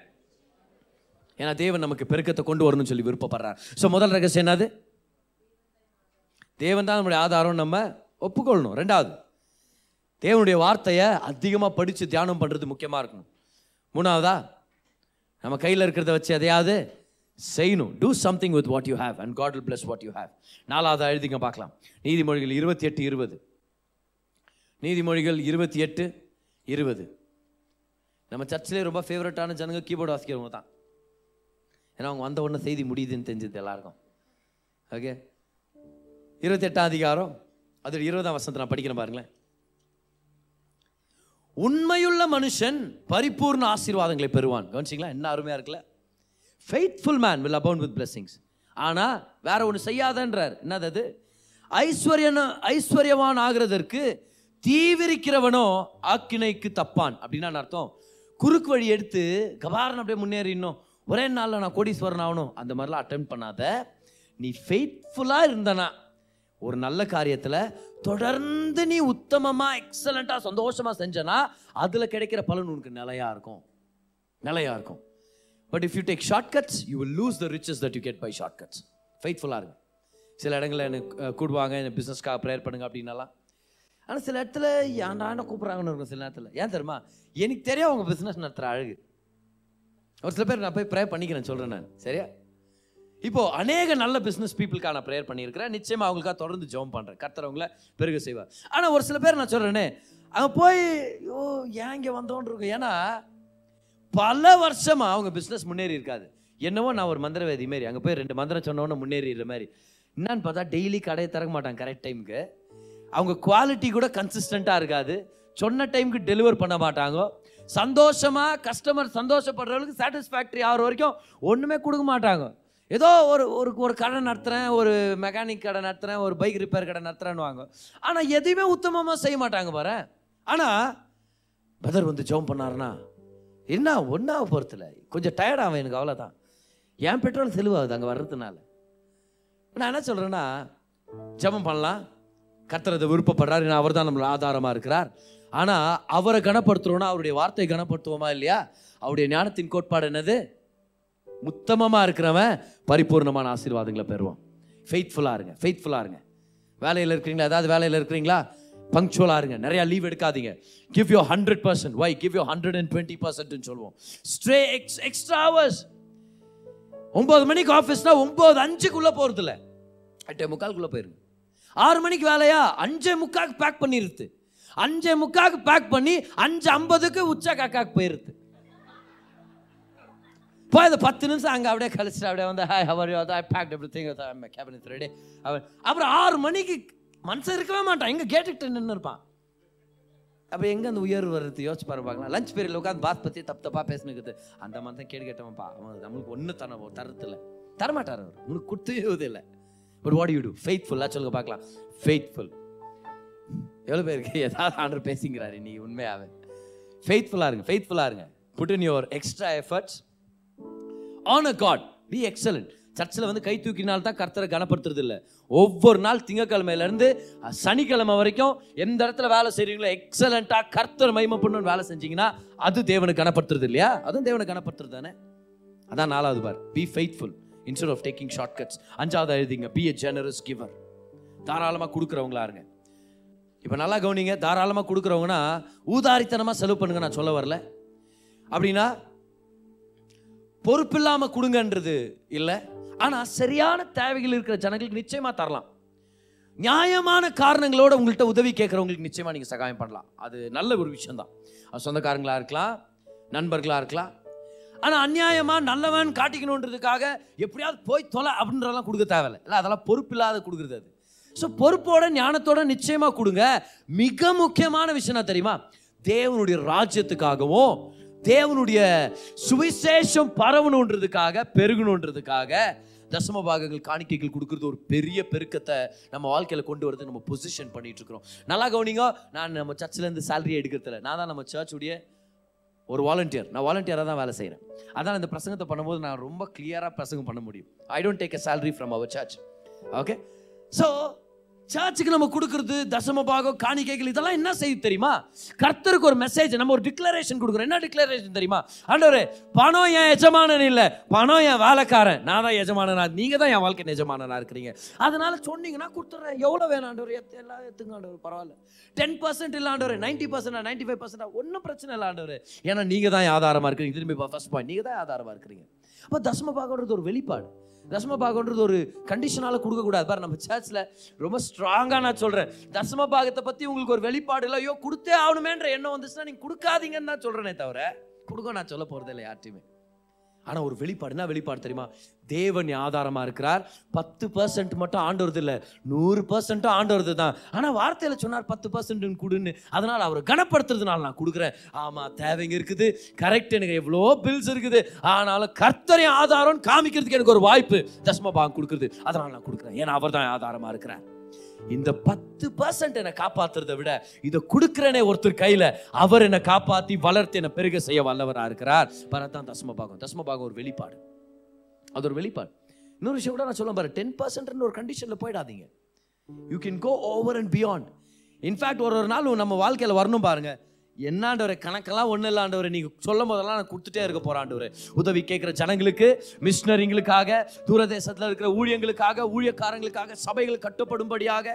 ஏன்னா தேவன் நமக்கு பெருக்கத்தை கொண்டு வரணும்னு சொல்லி விருப்பப்படுறார். ஸோ முதல் ரகசியம் என்னது? தேவன் தான் நம்முடைய ஆதாரம் நம்ம ஒப்புக்கொள்ளணும். ரெண்டாவது தேவனுடைய வார்த்தையை அதிகமாக படித்து தியானம் பண்ணுறது முக்கியமாக இருக்கணும். மூணாவதா நம்ம கையில் இருக்கிறத வச்சு எதையாவது செய்யணும். Do something with what you have and God will bless what you have நாலாவதா எழுதிங்க பார்க்கலாம். நீதிமொழிகள் இருபத்தி எட்டு இருபது. நீதிமொழிகள் இருபத்தி எட்டு இருபது. நம்ம சர்ச்சிலே ரொம்ப ஃபேவரட்டான ஜனங்க கீபோர்டு வாசிக்கிறவங்க தான். ஏன்னா அவங்க வந்த உடனே செய்தி முடியுதுன்னு தெரிஞ்சது எல்லாருக்கும். ஓகே இருபத்தெட்டாம் அதிகாரம் அது இருபதாம் வசனத்தை நான் படிக்கிறேன் பாருங்களேன். உண்மையுள்ள மனுஷன் பரிபூர்ண ஆசீர்வாதங்களை பெறுவான். கவனிச்சிங்களா? என்ன அருமையாக இருக்குல்ல? Faithful man will abound with blessings. ஆனால் வேற ஒன்று செய்யாதன்றார். என்னது அது? ஐஸ்வர்யன ஐஸ்வர்யவான் ஆகிறதற்கு தீவிரிக்கிறவனோ ஆக்கினைக்கு தப்பான். அப்படின்னு அர்த்தம்? குறுக்கு வழி எடுத்து கபாரன் அப்படியே முன்னேறிடணும் ஒரே நாளில் நான் கோடீஸ்வரன் ஆகணும். அந்த மாதிரிலாம் அட்டன் பண்ணாத. நீ ஃபெய்த்ஃபுல்லாக இருந்தனா ஒரு நல்ல காரியத்தில் தொடர்ந்து நீ உத்தமமாக எக்ஸலண்ட்டாக சந்தோஷமாக செஞ்சனா அதில் கிடைக்கிற பலன் உனக்கு நிலையா இருக்கும். நிலையாக இருக்கும். But if you take shortcuts you will lose the riches that you get by shortcuts ஃபைட்ஃபுல்லாக இருக்கும் சில இடங்களில் எனக்கு கூடுவாங்க எனக்கு பிஸ்னஸ்க்காக ப்ரேயர் பண்ணுங்க அப்படின்னலாம். ஆனால் சில இடத்துல ஏன்டா கூப்பிட்றாங்கன்னு இருக்கும் சில நேரத்தில். ஏன் தெரியுமா? எனக்கு தெரியும் அவங்க பிஸ்னஸ் நடத்துகிற அழகு. ஒரு சில பேர் நான் போய் ப்ரேயர் பண்ணிக்கிறேன் சொல்கிறேன் நான். சரியா? இப்போ அநேக நல்ல பிஸ்னஸ் பீப்புளுக்காக நான் ப்ரேயர் பண்ணியிருக்கிறேன். நிச்சயமாக அவங்களுக்காக தொடர்ந்து ஜோம் பண்ணுறேன் கர்த்தரவங்கள பெருக செய்வார். ஆனால் ஒரு சில பேர் நான் சொல்கிறேனே அங்கே போய் ஐயோ ஏன் இங்கே வந்தோன்னு இருக்கும் ஏன்னா பல வருஷமாக அவங்க பிஸ்னஸ் முன்னேறி இருக்காது. என்னவோ நான் ஒரு மந்திரவேதி மாரி அங்கே போய் ரெண்டு மந்திரம் சொன்னோன்னு முன்னேறிடுற மாதிரி என்னன்னு பார்த்தா டெய்லி கடையை திறக்க மாட்டாங்க கரெக்ட் டைமுக்கு அவங்க குவாலிட்டி கூட கன்சிஸ்டண்ட்டாக இருக்காது. சொன்ன டைமுக்கு டெலிவர் பண்ண மாட்டாங்க. சந்தோஷமாக கஸ்டமர் சந்தோஷப்படுறவங்களுக்கு சாட்டிஸ்ஃபேக்ட்ரி ஆகிற வரைக்கும் ஒன்றுமே கொடுக்க மாட்டாங்க. ஏதோ ஒரு ஒரு ஒரு கடை நடத்துகிறேன் ஒரு மெக்கானிக் கடை நடத்துகிறேன் ஒரு பைக் ரிப்பேர் கடை நடத்துகிறேன்னு வாங்க ஆனால் எதையுமே உத்தமமாக செய்ய மாட்டாங்க பாரு. ஆனால் பிரதர் வந்து ஜெபம் பண்ணாருன்னா என்ன ஒன்றாக பொறுத்தில் கொஞ்சம் டயர்ட் ஆகும் எனக்கு அவ்வளோதான் என் பெட்ரோல் செலவாகுது அங்கே வர்றதுனால. நான் என்ன சொல்கிறேன்னா ஜெபம் பண்ணலாம். கர்த்தர் அதை விருப்பப்படுறாரு அவர் தான் நம்மளை ஆதாரமாக இருக்கிறார். ஆனால் அவரை கனப்படுத்துகிறோன்னா அவருடைய வார்த்தையை கனப்படுத்துவோமா இல்லையா? அவருடைய ஞானத்தின் கோட்பாடு என்னது? உத்தமமாக இருக்கிறவன் பரிபூர்ணமான ஆசீர்வாதங்களை பெறுவான். ஃபெய்த்ஃபுல்லாக இருங்க ஃபெய்த்ஃபுல்லாக இருங்க. வேலையில் இருக்கிறீங்களா? ஏதாவது வேலையில் இருக்கிறீங்களா? பங்க்சுவலாக இருங்க. நிறையா லீவ் எடுக்காதீங்க. Give you hundred percent why give you hundred and twenty பர்சன்ட்னு சொல்லுவோம். ஸ்ட்ரே எக்ஸ் எக்ஸ்ட்ரா ஹவர்ஸ் ஒம்பது மணிக்கு ஆஃபீஸ்னா ஒம்பது அஞ்சுக்குள்ளே போகிறது இல்லை எட்டே முக்காலுக்குள்ளே போயிருங்க. ஆறு மணிக்கு வேலையா? அஞ்சே முக்காக்கு பேக் பண்ணிருது அஞ்சே முக்காக்கு பேக் பண்ணி அஞ்சு ஐம்பதுக்கு உச்ச காக்காக்கு போயிருது. போய் அந்த பத்து நிமிஷம் அங்கே அப்படியே கழிச்சிட்டு அப்படியே வந்து hi how are you I packed everything cabinet ready அவர் அப்புறம் ஆறு மணிக்கு மனுஷன் இருக்கவே மாட்டான் எங்கே கேட்டுக்கிட்டு நின்று இருப்பான் அப்போ எங்கே அந்த உயர்வு வருது யோசிச்சு பாரு பார்க்கலாம் லஞ்ச் பீரியடில் உட்காந்து பாத் பற்றி தப்பு தப்பாக பேசினுக்குது அந்த மாதிரி தான் கேடு கேட்டவன்ப்பா அவன் நம்மளுக்கு ஒன்று தர தரத்தில் தரமாட்டார் அவர் உனக்கு கொடுத்தே இல்லை பட் வாட் யூ டூ ஃபெய்த்ஃபுல்லாக சொல்லுங்க பார்க்கலாம் ஃபெய்த்ஃபுல் எவ்வளோ பேருக்கு ஏதாவது ஆண்டர் பேசிங்கிறாரு நீ உண்மையாவே. ஃபெய்த்ஃபுல்லாக இருங்க ஃபெய்த்ஃபுல்லாக இருங்க. Put in your extra efforts on a God be excellent சர்ச்சில் வந்து கை தூக்கினால் தான் கர்த்தரை கனப்படுத்துறது இல்லை ஒவ்வொரு நாள் திங்கக்கிழமையிலேருந்து சனிக்கிழமை வரைக்கும் எந்த இடத்துல வேலை செய்கிறீங்களோ எக்ஸலண்ட்டாக கர்த்தர் மகிமை வேலை செஞ்சீங்கன்னா அது தேவனுக்கு கனப்படுத்துறது இல்லையா அதுவும் தேவனுக்கு கனப்படுத்துறது தானே? அதான் நாலாவது பார். Be faithful instead of taking short cuts அஞ்சாவது எழுதிங்க. பி எ ஜெனரஸ் கிவர் தாராளமாக கொடுக்குறவங்களா இருங்க. இப்போ நல்லா கவனிங்க. தாராளமாக கொடுக்குறவங்கன்னா ஊதாரித்தனமாக செலவு பண்ணுங்க. நான் சொல்ல வரல. அப்படின்னா பொறுப்பில்லாமல் கொடுங்கன்றது இல்லை. ஆனால் சரியான தேவைகள் இருக்கிற ஜனங்களுக்கு நிச்சயமாக தரலாம். நியாயமான காரணங்களோட உங்கள்கிட்ட உதவி கேட்குறவங்களுக்கு நிச்சயமாக நீங்கள் சகாயம் பண்ணலாம். அது நல்ல ஒரு விஷயந்தான் அது சொந்தக்காரங்களாக இருக்கலாம் நண்பர்களாக இருக்கலாம். ஆனால் அநியாயமாக நல்லவன் காட்டிக்கணுன்றதுக்காக எப்படியாவது போய் தொலை அப்படின்றதெல்லாம் கொடுக்க தேவையில்லை. இல்லை அதெல்லாம் பொறுப்பில்லாத கொடுக்குறது அது. ஸோ பொறுப்போட ஞானத்தோட நிச்சயமாக கொடுங்க. மிக முக்கியமான விஷயம் என்ன தெரியுமா? தேவனுடைய ராஜ்யத்துக்காகவும் தேவனுடைய சுவிசேஷம் பரவணுன்றதுக்காக பெருகணுன்றதுக்காக தசம பாகங்கள் காணிக்கைகள் கொடுக்கறது ஒரு பெரிய பெருக்கத்தை நம்ம வாழ்க்கையில் கொண்டு வரது நம்ம பொசிஷன் பண்ணிட்டு இருக்கிறோம். நல்லா கவனிங்க நான் நம்ம சர்ச்சில் இருந்து சேலரி எடுக்கிறதில்ல. நான் தான் நம்ம சர்ச்சுடைய ஒரு வாலண்டியர் நான் வாலண்டியராக தான் வேலை செய்கிறேன் அதான் இந்த பிரசங்கத்தை பண்ணும்போது நான் ரொம்ப கிளியராக பிரசங்கம் பண்ண முடியும். I don't take a salary from our church okay so சர்ச்சுக்கு நம்ம கொடுக்கறது தசம பாகம் காணிக்கைகள் இதெல்லாம் என்ன செய்யுது தெரியுமா? கர்த்தருக்கு ஒரு மெசேஜ் நம்ம ஒரு டிக்ளரேஷன் கொடுக்குறோம். என்ன டிக்ளரேஷன் தெரியுமா? ஆண்டவர் பணம் என் எஜமானன் இல்லை. பணம் என் வேலைக்காரன். நான் தான் எஜமானனா? நீங்க தான் என் வாழ்க்கை எஜமானனா இருக்கிறீங்க. அதனால சொன்னீங்கன்னா கொடுத்துட்றேன் எவ்வளோ வேணும் ஆண்டவர்? எத்த எல்லாம் எத்துங்க ஆண்டவர் பரவாயில்ல. டென் பர்சன்ட் இல்லை ஆண்டவர். நைன்டி பர்சன்டா நைன்டி ஃபைவ் பர்சன்டா ஒன்றும் பிரச்சனை இல்லை ஆண்டவர். ஏன்னா நீங்க தான் ஆதாரமா இருக்கிறீங்க. திரும்பி ஃபர்ஸ்ட் பாயிண்ட் நீங்க தான் ஆதாரமா இருக்கிறீங்க. அப்போ தசம பாகன்றது ஒரு வெளிப்பாடு. தசம பாகம்ன்றது ஒரு கண்டிஷனால கொடுக்கக்கூடாது. பாரு நம்ம சர்ச்சில் ரொம்ப ஸ்ட்ராங்காக நான் சொல்றேன். தசம பாகத்தை பத்தி உங்களுக்கு ஒரு வெளிப்பாடு இல்லை ஐயோ கொடுத்தே ஆகணுமேன்ற எண்ணம் வந்துச்சுன்னா நீங்க கொடுக்காதீங்கன்னு தான் சொல்றேனே தவிர கொடுக்க நான் சொல்ல போறது இல்லை யார்ட்டையுமே. ஆனால் ஒரு வெளிப்பாடுனா வெளிப்பாடு தெரியுமா? தேவன் ஆதாரமாக இருக்கிறார். பத்து பர்சன்ட் மட்டும் ஆண்டவரது இல்லை. நூறு பர்சன்ட்டும் ஆண்டவரது தான். ஆனால் வார்த்தையில் சொன்னார் பத்து பர்சன்ட்னு கொடுன்னு. அதனால் அவரை கனப்படுத்துறதுனால நான் கொடுக்குறேன். ஆமாம் தேவைங்க இருக்குது. கரெக்ட் எனக்கு எவ்வளோ பில்ஸ் இருக்குது. ஆனாலும் கர்த்தரை ஆதாரம் காமிக்கிறதுக்கு எனக்கு ஒரு வாய்ப்பு தசம பாங்க கொடுக்குறது. அதனால் நான் கொடுக்குறேன். ஏன்னா அவர் தான் ஆதாரமாக இருக்கிறார். இந்த பத்து பர்சன்ட் என்னை காப்பாத்துறதை விட இதை கொடுக்குறனே ஒருத்தர் கையில அவர் என்னை காப்பாத்தி வளர்த்து என்னை பெருக செய்ய வல்லவரா இருக்கிறார். பரதான் தசம பாகம் தசம பாகம் ஒரு வெளிப்பாடு. அது ஒரு வெளிப்பாடு. இன்னொரு விஷயம் கூட நான் சொல்ல பாரு டென் பர்சன்ட்னு ஒரு கண்டிஷன்ல போயிடாதீங்க. You can go over and beyond in fact ஒரு ஒரு நாள் நம்ம வாழ்க்கையில வரணும் பாருங்க. என்னாண்டவரை கணக்கெல்லாம் ஒன்றும் இல்லாண்டவர் நீங்கள் சொல்லும் போதெல்லாம் நான் கொடுத்துட்டே இருக்க போறாண்டவர் உதவி கேட்குற ஜனங்களுக்கு மிஷினரிங்களுக்காக தூரதேசத்தில் இருக்கிற ஊழியங்களுக்காக ஊழியக்காரங்களுக்காக சபைகள் கட்டுப்படும்படியாக.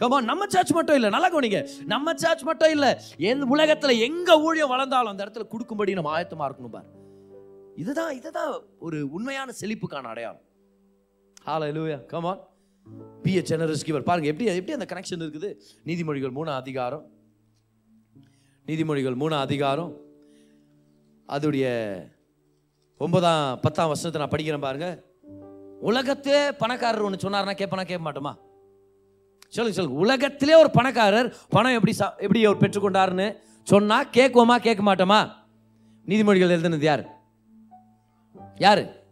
கமா நம்ம சர்ச் மட்டும் இல்லை நல்லா கவனிங்க. நம்ம சர்ச் மட்டும் இல்லை எந்த உலகத்தில் எங்கே ஊழியம் வளர்ந்தாலும் அந்த இடத்துல கொடுக்கும்படி நம்ம ஆயத்தமாக இருக்கணும் பார். இதுதான் இதுதான் ஒரு உண்மையான செழிப்புக்கான அடையாளம். ஹalleluya come கமா பி a ஜெனரஸ் கிவர் பாருங்க எப்படி எப்படி அந்த கனெக்ஷன் இருக்குது? நீதிமொழிகள் மூணு அதிகாரம் நீதிமொழிகள் மூணு அதிகாரம். அதோடைய ஒன்பதாம் பத்தாம் வருஷத்தை நான் படிக்கிறேன் பாருங்க. உலகத்தே பணக்காரர் ஒன்று சொன்னார்னா கேட்பனா கேட்க மாட்டோமா? சொல்லுங்க சொல்லுங்க உலகத்திலே ஒரு பணக்காரர் பணம் எப்படி சா- எப்படி அவர் பெற்றுக்கொண்டாருன்னு சொன்னா கேட்குவோமா கேட்க மாட்டோமா? நீதிமொழிகள் எழுதுனது யார்? யாரு?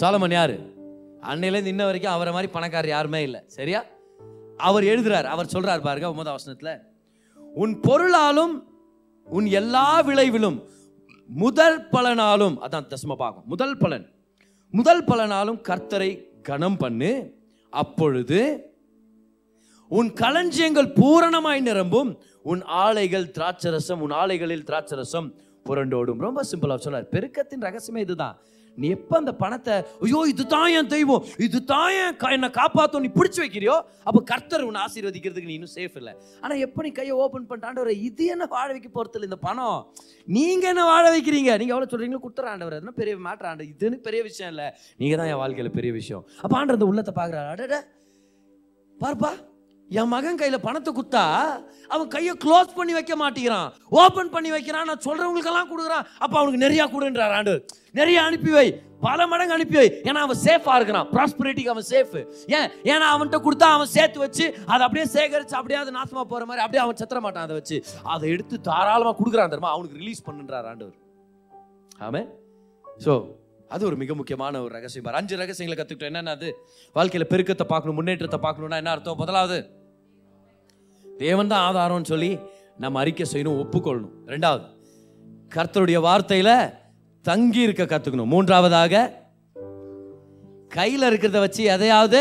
சாலமன் யாரு? அன்னையிலேருந்து இன்ன வரைக்கும் அவரை மாதிரி பணக்காரர் யாருமே இல்லை. சரியா? அவர் எழுதுறார் அவர் சொல்றார் பாருங்க ஒன்பதாம் வசனத்தில். உன் பொருளாலும் உன் எல்லா விளைவிலும் முதல் பலனாலும் அதான் தசம பாகம் முதல் பலன். முதல் பலனாலும் கர்த்தரை கனம் பண்ணு. அப்பொழுது உன் களஞ்சியங்கள் பூரணமாய் நிரம்பும். உன் ஆலைகள் திராட்சரசம் உன் ஆலைகளில் திராட்சரசம் புரண்டோடும். ரொம்ப சிம்பிளாக சொன்னார். பெருக்கத்தின் ரகசியமே இதுதான். நீ எப்போ அந்த பணத்தை ஐயோ இதுதான் என் தெய்வம் இதுதான் என் கா- என்னை காப்பாற்றும் நீ பிடிச்சி வைக்கிறியோ? அப்போ கர்த்தர் உன்னை ஆசீர்வதிக்கிறதுக்கு நீ இன்னும் சேஃப் இல்லை. ஆனால் எப்ப நீ கையை ஓப்பன் பண்ணிட்டாண்டவர் இது என்ன வாழ வைக்க போகிறதில்ல இந்த பணம்? நீங்கள் என்ன வாழ வைக்கிறீங்க? நீங்கள் எவ்வளோ சொல்கிறீங்களோ கொடுத்துற ஆண்டவர் என்ன பெரிய மேட்ரு ஆண்டு இதுன்னு பெரிய விஷயம் இல்லை. நீங்கள் தான் என் வாழ்க்கையில் பெரிய விஷயம். அப்போ ஆண்டவர் அந்த உள்ளத்தை பார்க்குறாரு. அடட பார்ப்பா. என் மகன் கையில் பணத்தை குத்தா அவன் கையை க்ளோஸ் பண்ணி வைக்க மாட்டேங்கிறான். ஓப்பன் பண்ணி வைக்கிறான். நான் சொல்கிறவங்களுக்கெல்லாம் கொடுக்குறான். அப்போ அவனுக்கு நிறையா கொடுன்றார் ஆண்டு நிறைய அனுப்பி வை. பல மடங்கு அனுப்பி வை. ஏன்னா அவன் சேஃபாக இருக்கிறான். ப்ராஸ்பரிட்டிக்கு அவன் சேஃப் ஏன்? ஏன்னா அவன்கிட்ட கொடுத்தா அவன் சேர்த்து வச்சு அதை அப்படியே சேகரித்து அப்படியே அது நாசமாக போகிற மாதிரி அப்படியே அவன் செத்துற மாட்டான் அதை வச்சு. அதை எடுத்து தாராளமாக கொடுக்குறான் தெரியுமா? அவனுக்கு ரிலீஸ் பண்ணுன்றார் ஆண்டவர். ஆமே ஸோ அது ஒரு மிக முக்கியமான ஒரு ரகசியம். அஞ்சு ரகசியங்களை கற்றுக்கிட்டோம் என்னென்ன அது? வாழ்க்கையில் பெருக்கத்தை பார்க்கணும் முன்னேற்றத்தை பார்க்கணும்னா என்ன அர்த்தம்? முதலாவது தேவன் தான் ஆதாரம்னு சொல்லி நம்ம அறிக்கை செய்யணும் ஒப்புக்கொள்ளணும். ரெண்டாவது கர்த்தருடைய வார்த்தையில தங்கி இருக்க கத்துக்கணும். மூன்றாவதாக கையில இருக்கிறத வச்சு எதையாவது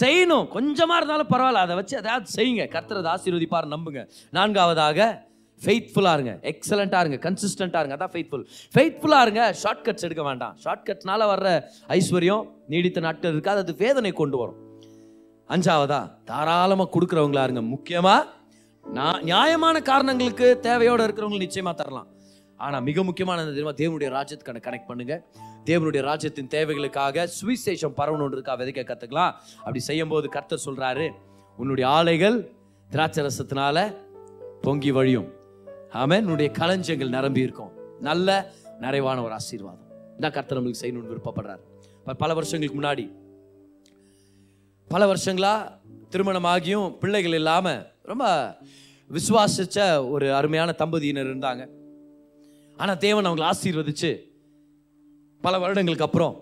செய்யணும். கொஞ்சமா இருந்தாலும் பரவாயில்ல அதை வச்சு எதையாவது செய்யுங்க. கர்த்தரது ஆசீர்வதிப்பார் நம்புங்க. நான்காவதாக ஃபெய்த்ஃபுல்லாக இருங்க. எக்ஸலண்ட்டாக இருங்க. கன்சிஸ்டண்ட்டாக இருங்க. அதான் ஃபெய்த்ஃபுல் ஃபெய்த்ஃபுல்லாக இருங்க. ஷார்ட் கட்ஸ் எடுக்க வேண்டாம். ஷார்ட் கட்ஸ்னால வர்ற ஐஸ்வர்யம் நீடித்த நாட்கள் இருக்காது. அது வேதனை கொண்டு வரும். அஞ்சாவதா? தாராளமாக கொடுக்குறவங்களா இருங்க. முக்கியமாக நான் நியாயமான காரணங்களுக்கு தேவையோடு இருக்கிறவங்க நிச்சயமாக தரலாம். ஆனால் மிக முக்கியமான தெரியுமா? தேவனுடைய ராஜ்யத்துக்கான கனெக்ட் பண்ணுங்க. தேவனுடைய ராஜ்யத்தின் தேவைகளுக்காக சுவிசேஷம் பரவணுன்றதுக்காக விதைக்க கற்றுக்கலாம் அப்படி செய்யும் போது கர்த்தர் சொல்கிறாரு உன்னுடைய ஆலைகள் திராட்சை ரசத்தினால பொங்கி வழியும். ஆமாம் உன்னுடைய களஞ்சியங்கள் நிரம்பி இருக்கும். நல்ல நிறைவான ஒரு ஆசீர்வாதம். இதான் கர்த்தர் நம்மளுக்கு செய்யணும்னு விருப்பப்படுறாரு. பல வருஷங்களுக்கு முன்னாடி பல வருஷங்களா திருமணமாகியும் பிள்ளைகள் இல்லாமல் ரொம்ப விசுவாசிச்ச ஒரு அருமையான தம்பதியினர் இருந்தாங்க. ஆனால் தேவன் அவங்களை ஆசீர்வதிச்சு பல வருடங்களுக்கு அப்புறம்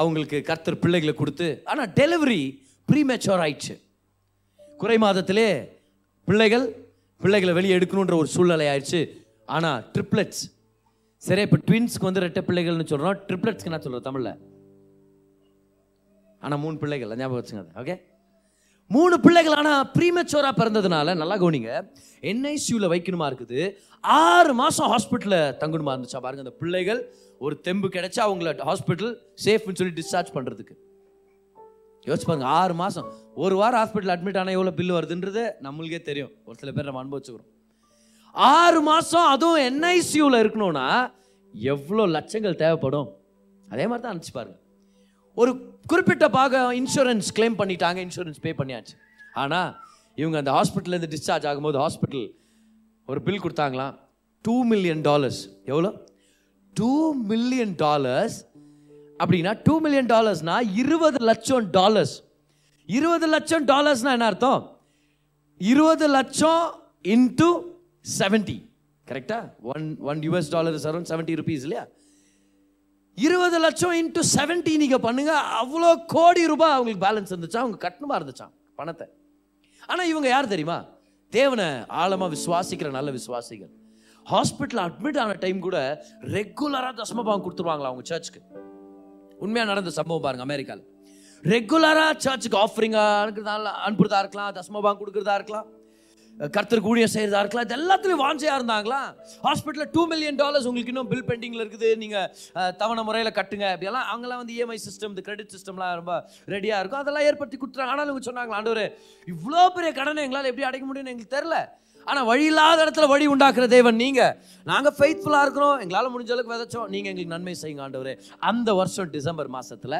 அவங்களுக்கு கர்த்தர் பிள்ளைகளை கொடுத்து ஆனால் டெலிவரி ப்ரீமேச்சோர் ஆயிடுச்சு. குறை மாதத்திலே பிள்ளைகள் பிள்ளைகளை வெளியே எடுக்கணுன்ற ஒரு சூழ்நிலை ஆயிடுச்சு. ஆனால் ட்ரிப்ளெட்ஸ் சரி இப்போ ட்வின்ஸ்க்கு வந்து ரெட்டை பிள்ளைகள்னு சொல்கிறோம் ட்ரிப்ளெட்ஸ்க்கு என்ன சொல்கிறோம் தமிழில்? ஆனால் மூணு பிள்ளைகள் ஞாபகம் வச்சுங்க ஓகே மூணு பிள்ளைகள் ஆனால் ப்ரீமெச்சோராக பிறந்ததுனால நல்லா கவனிங்க என்ஐசியூவில் வைக்கணுமா இருக்குது? ஆறு மாதம் ஹாஸ்பிட்டலில் தங்கணுமா இருந்துச்சா பாருங்க அந்த பிள்ளைகள் ஒரு தெம்பு கிடைச்சா அவங்கள ஹாஸ்பிட்டல் சேஃப்னு சொல்லி டிஸ்சார்ஜ் பண்ணுறதுக்கு யோசிச்சு பாருங்க ஆறு மாதம் ஒரு வாரம் ஹாஸ்பிட்டல் அட்மிட் ஆனால் எவ்வளோ பில் வருதுன்றது நம்மளுக்கே தெரியும். ஒரு சில பேர் நம்ம அனுபவிச்சுக்கிறோம். ஆறு மாதம் அதுவும் என்ஐசியூவில் இருக்கணும்னா எவ்வளோ லட்சங்கள் தேவைப்படும்? அதே மாதிரி தான் அனுப்பிச்சு பாருங்க. ஒரு குறிப்பிட்ட பாகம் இன்சூரன்ஸ் கிளைம் பண்ணிட்டாங்க இன்சூரன்ஸ் பே பண்ணியாச்சு. ஆனால் இவங்க அந்த ஹாஸ்பிட்டல்லேருந்து டிஸ்சார்ஜ் ஆகும்போது ஹாஸ்பிட்டல் ஒரு பில் கொடுத்தாங்களாம். டூ மில்லியன் டாலர்ஸ் எவ்வளோ? டூ மில்லியன் டாலர்ஸ் அப்படின்னா டூ மில்லியன் டாலர்ஸ்னால் இருபது லட்சம் டாலர்ஸ் இருபது லட்சம் டாலர்ஸ்னால் என்ன அர்த்தம்? இருபது லட்சம் இன்டூ செவன்ட்டி கரெக்டாக one one US dollar around seventy rupees இல்லையா? இருபது லட்சம் இன்ட்டு செவன்ட்டி நீங்கள் பண்ணுங்க. அவ்வளோ கோடி ரூபாய் அவங்களுக்கு பேலன்ஸ் இருந்துச்சா? அவங்க கட்டணமாக இருந்துச்சான் பணத்தை. ஆனால் இவங்க யார் தெரியுமா? தேவனை ஆழமாக விசுவாசிக்கிற நல்ல விசுவாசிகள். ஹாஸ்பிட்டல் அட்மிட் ஆன டைம் கூட ரெகுலராக தசமபாகம் கொடுத்துருவாங்களா அவங்க சர்ச்சுக்கு உண்மையாக நடந்த சம்பவம் பாருங்க அமெரிக்காவில் ரெகுலராக சர்ச்சுக்கு ஆஃபரிங்காக அனுப்புறதா இருக்கலாம் தசமபாகம் கொடுக்குறதா இருக்கலாம். கர்த்தருக்கு ஊழியம் செய்கிறதா இருக்கலாம். இது எல்லாத்துலேயும் வாஞ்சையாக இருந்தாங்களா? ஹாஸ்பிட்டலில் டூ மில்லியன் டாலர்ஸ் உங்களுக்கு இன்னும் பில் பெண்டிங்கில் இருக்குது. நீங்கள் தவணை முறையில் கட்டுங்க. அப்படியெல்லாம் அவங்களாம் வந்து இஎம்ஐ சிஸ்டம் இந்த கிரெடிட் சிஸ்டம்லாம் ரொம்ப ரெடியாக இருக்கும். அதெல்லாம் ஏற்படுத்தி கொடுத்துறாங்க. ஆனாலும் இவங்க சொன்னாங்களா ஆண்டவர் இவ்வளோ பெரிய கடனை எங்களால் எப்படி அடைக்க முடியும்னு எங்களுக்கு தெரில ஆனால் வழி இல்லாத இடத்துல வழி உண்டாக்குற தேவன் நீங்கள் நாங்கள் ஃபெய்த்ஃபுல்லாக இருக்கிறோம். எங்களால் முடிஞ்ச அளவுக்கு விதைச்சோம். நீங்கள் எங்களுக்கு நன்மை செய்யுங்க ஆண்டவர். அந்த வருஷம் டிசம்பர் மாதத்தில்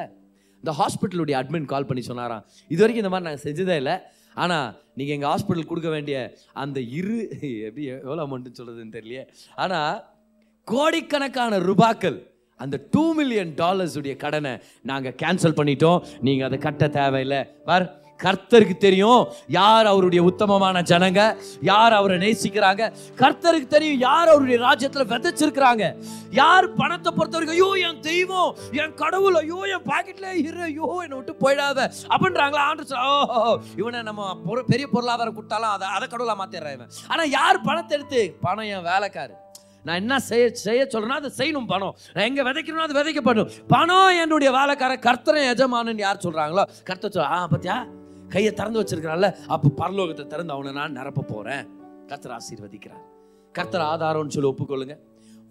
இந்த ஹாஸ்பிட்டலுடைய அட்மின் கால் பண்ணி சொன்னாராம். இது வரைக்கும் இந்த மாதிரி நாங்கள் செஞ்சதே இல்லை. ஆனால் நீங்கள் எங்கள் ஹாஸ்பிட்டல் கொடுக்க வேண்டிய அந்த இரு எப்படி எவ்வளோ அமௌண்ட்டுன்னு சொல்கிறதுன்னு தெரியலையே. ஆனால் கோடிக்கணக்கான ரூபாக்கள் அந்த டூ மில்லியன் டாலர்ஸ் உடைய கடனை நாங்கள் கேன்சல் பண்ணிட்டோம். நீங்கள் அதை கட்ட தேவையில்லை. பார் கர்த்தருக்கு தெரியும் யார் அவருடைய உத்தமமான ஜனங்க யார் அவரை நேசிக்கிறாங்க. கர்த்தருக்கு தெரியும் யார் அவருடைய ராஜ்யத்தில் விதைச்சிருக்கிறாங்க. யார் பணத்தை பொறுத்தவரைக்கும் ஐயோ என் தெய்வம் என் கடவுள் ஐயோ என் பாக்கெட்ல இரு ஐயோ என்னை விட்டு போயிடாத அப்படின்றாங்களா ஆண்டு ஓ இவனை நம்ம பொரு- பெரிய பொருளாதாரம் கொடுத்தாலும் அதை அதை கடவுளாக மாத்திடுறேன் இவன். யார் பணத்தை எடுத்து பணம் என் வேலைக்காரு. நான் என்ன செய்ய செய்ய சொல்றேன்னா அதை செய்யணும் பணம். நான் எங்கே விதைக்கணும்னா அது விதைக்கப்படும் பணம் என்னுடைய வேலைக்கார கர்த்தரை எஜமானன்னு யார் சொல்கிறாங்களோ கர்த்தர் சொல்ல ஆ பத்தியா? கையை திறந்து வச்சிருக்கிறான்ல அப்போ பரலோகத்தை திறந்து அவனை நான் நிரப்ப போகிறேன் கர்த்தர் ஆசீர்வதிக்கிறார். கர்த்தர் ஆதாரம்னு சொல்லி ஒப்புக்கொள்ளுங்க.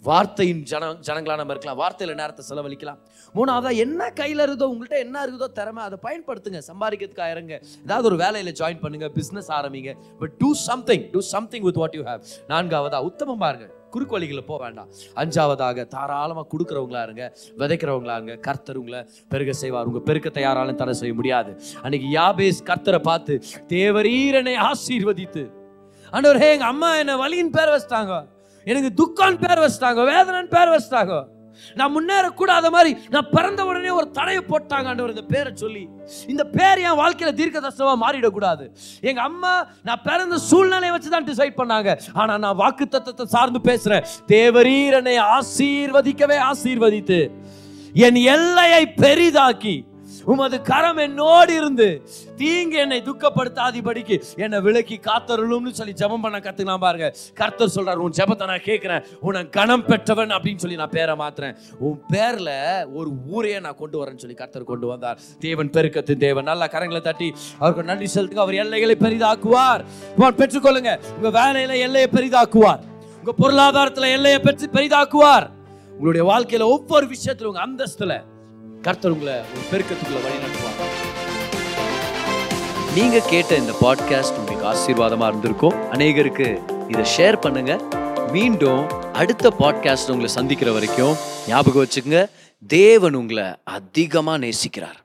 வார்த்தையின் ஜன ஜனங்களா நம்ம இருக்கலாம். வார்த்தையில் நேரத்தை செலவழிக்கலாம். மூணாவதா என்ன கையில் இருக்குதோ உங்கள்கிட்ட என்ன இருக்குதோ திறமை அதை பயன்படுத்துங்க. சம்பாதிக்கிறதுக்காக இறங்க. ஏதாவது ஒரு வேலையில் ஜாயின் பண்ணுங்க பிஸ்னஸ் ஆரம்பிங்க. But do something to something with what you have நான்காவதா உத்தமம் பாருங்கள் குறுக்கு வழிகளில் போக வேண்டாம். அஞ்சாவதாக தாராளமாக கொடுக்குறவங்களா இருங்க விதைக்கிறவங்களா இருங்க கர்த்தர் உங்களை பெருக செய்வார். உங்கள் பெருக்கத்தை யாராலும் தடை செய்ய முடியாது. அன்னைக்கு யாபேஸ் கர்த்தரை பார்த்து தேவரீரனை ஆசீர்வதித்து. ஆண்டவர் ஹே எங்கள் அம்மா என்ன வலியின் பேர் வச்சிட்டாங்க. எனக்கு துக்கான் பேர் வச்சிட்டாங்க வேதனன் பேர் வச்சிட்டாங்க. நான் முன்னேறக்கூடாத மாதிரி நான் பிறந்த உடனே ஒரு தடையை போட்டாங்க ஆண்டவர் இந்த பேரை சொல்லி இந்த பேர் என் வாழ்க்கையில தீர்க்க மாறிடக்கூடாது. எங்க அம்மா நான் பிறந்த சூழ்நிலையை வச்சு தான் டிசைட் பண்ணாங்க. ஆனால் நான் வாக்கு தத்துவத்தை சார்ந்து பேசுறேன். தேவரீரனை ஆசீர்வதிக்கவே ஆசீர்வதித்து என் எல்லையை பெரிதாக்கி உமது கரம் என்னோடு இருந்து தீங்கு என்னை துக்கப்படுத்தாதிபடிக்கு என்னை விலக்கி காத்தருளும்னு சொல்லி ஜெபம் பண்ண கத்துக்கலாம் பாருங்க. கர்த்தர் சொல்றாரு உன் ஜெபத்தை நான் கேட்கிறேன். உன்னை கணம் பெற்றவன் அப்படின்னு சொல்லி நான் பேரை மாத்துறேன். உன் பேர்ல ஒரு ஊரையே நான் கொண்டு வரேன்னு சொல்லி கர்த்தர் கொண்டு வந்தார். தேவன் பெருக்கத்தின் தேவன். நல்லா கரங்களை தட்டி அவருக்கு நன்றி செலுத்துக்கு அவர் எல்லைகளை பெரிதாக்குவார். பெற்றுக்கொள்ளுங்க. உங்க வேலையில எல்லையை பெரிதாக்குவார். உங்க பொருளாதாரத்துல எல்லையை பெற்று பெரிதாக்குவார். உங்களுடைய வாழ்க்கையில ஒவ்வொரு விஷயத்துல உங்க அந்தஸ்துல கர்த்தர் உங்களை ஒரு பெருக்கத்துக்குள்ள வழி நடத்துவாங்க நீங்க கேட்ட இந்த பாட்காஸ்ட் உங்களுக்கு ஆசீர்வாதமா இருந்திருக்கும். அநேகருக்கு இதை ஷேர் பண்ணுங்க. மீண்டும் அடுத்த பாட்காஸ்ட் உங்களை சந்திக்கிற வரைக்கும் ஞாபகம் வச்சுக்கோங்க. தேவன் உங்களை அதிகமாக நேசிக்கிறார்.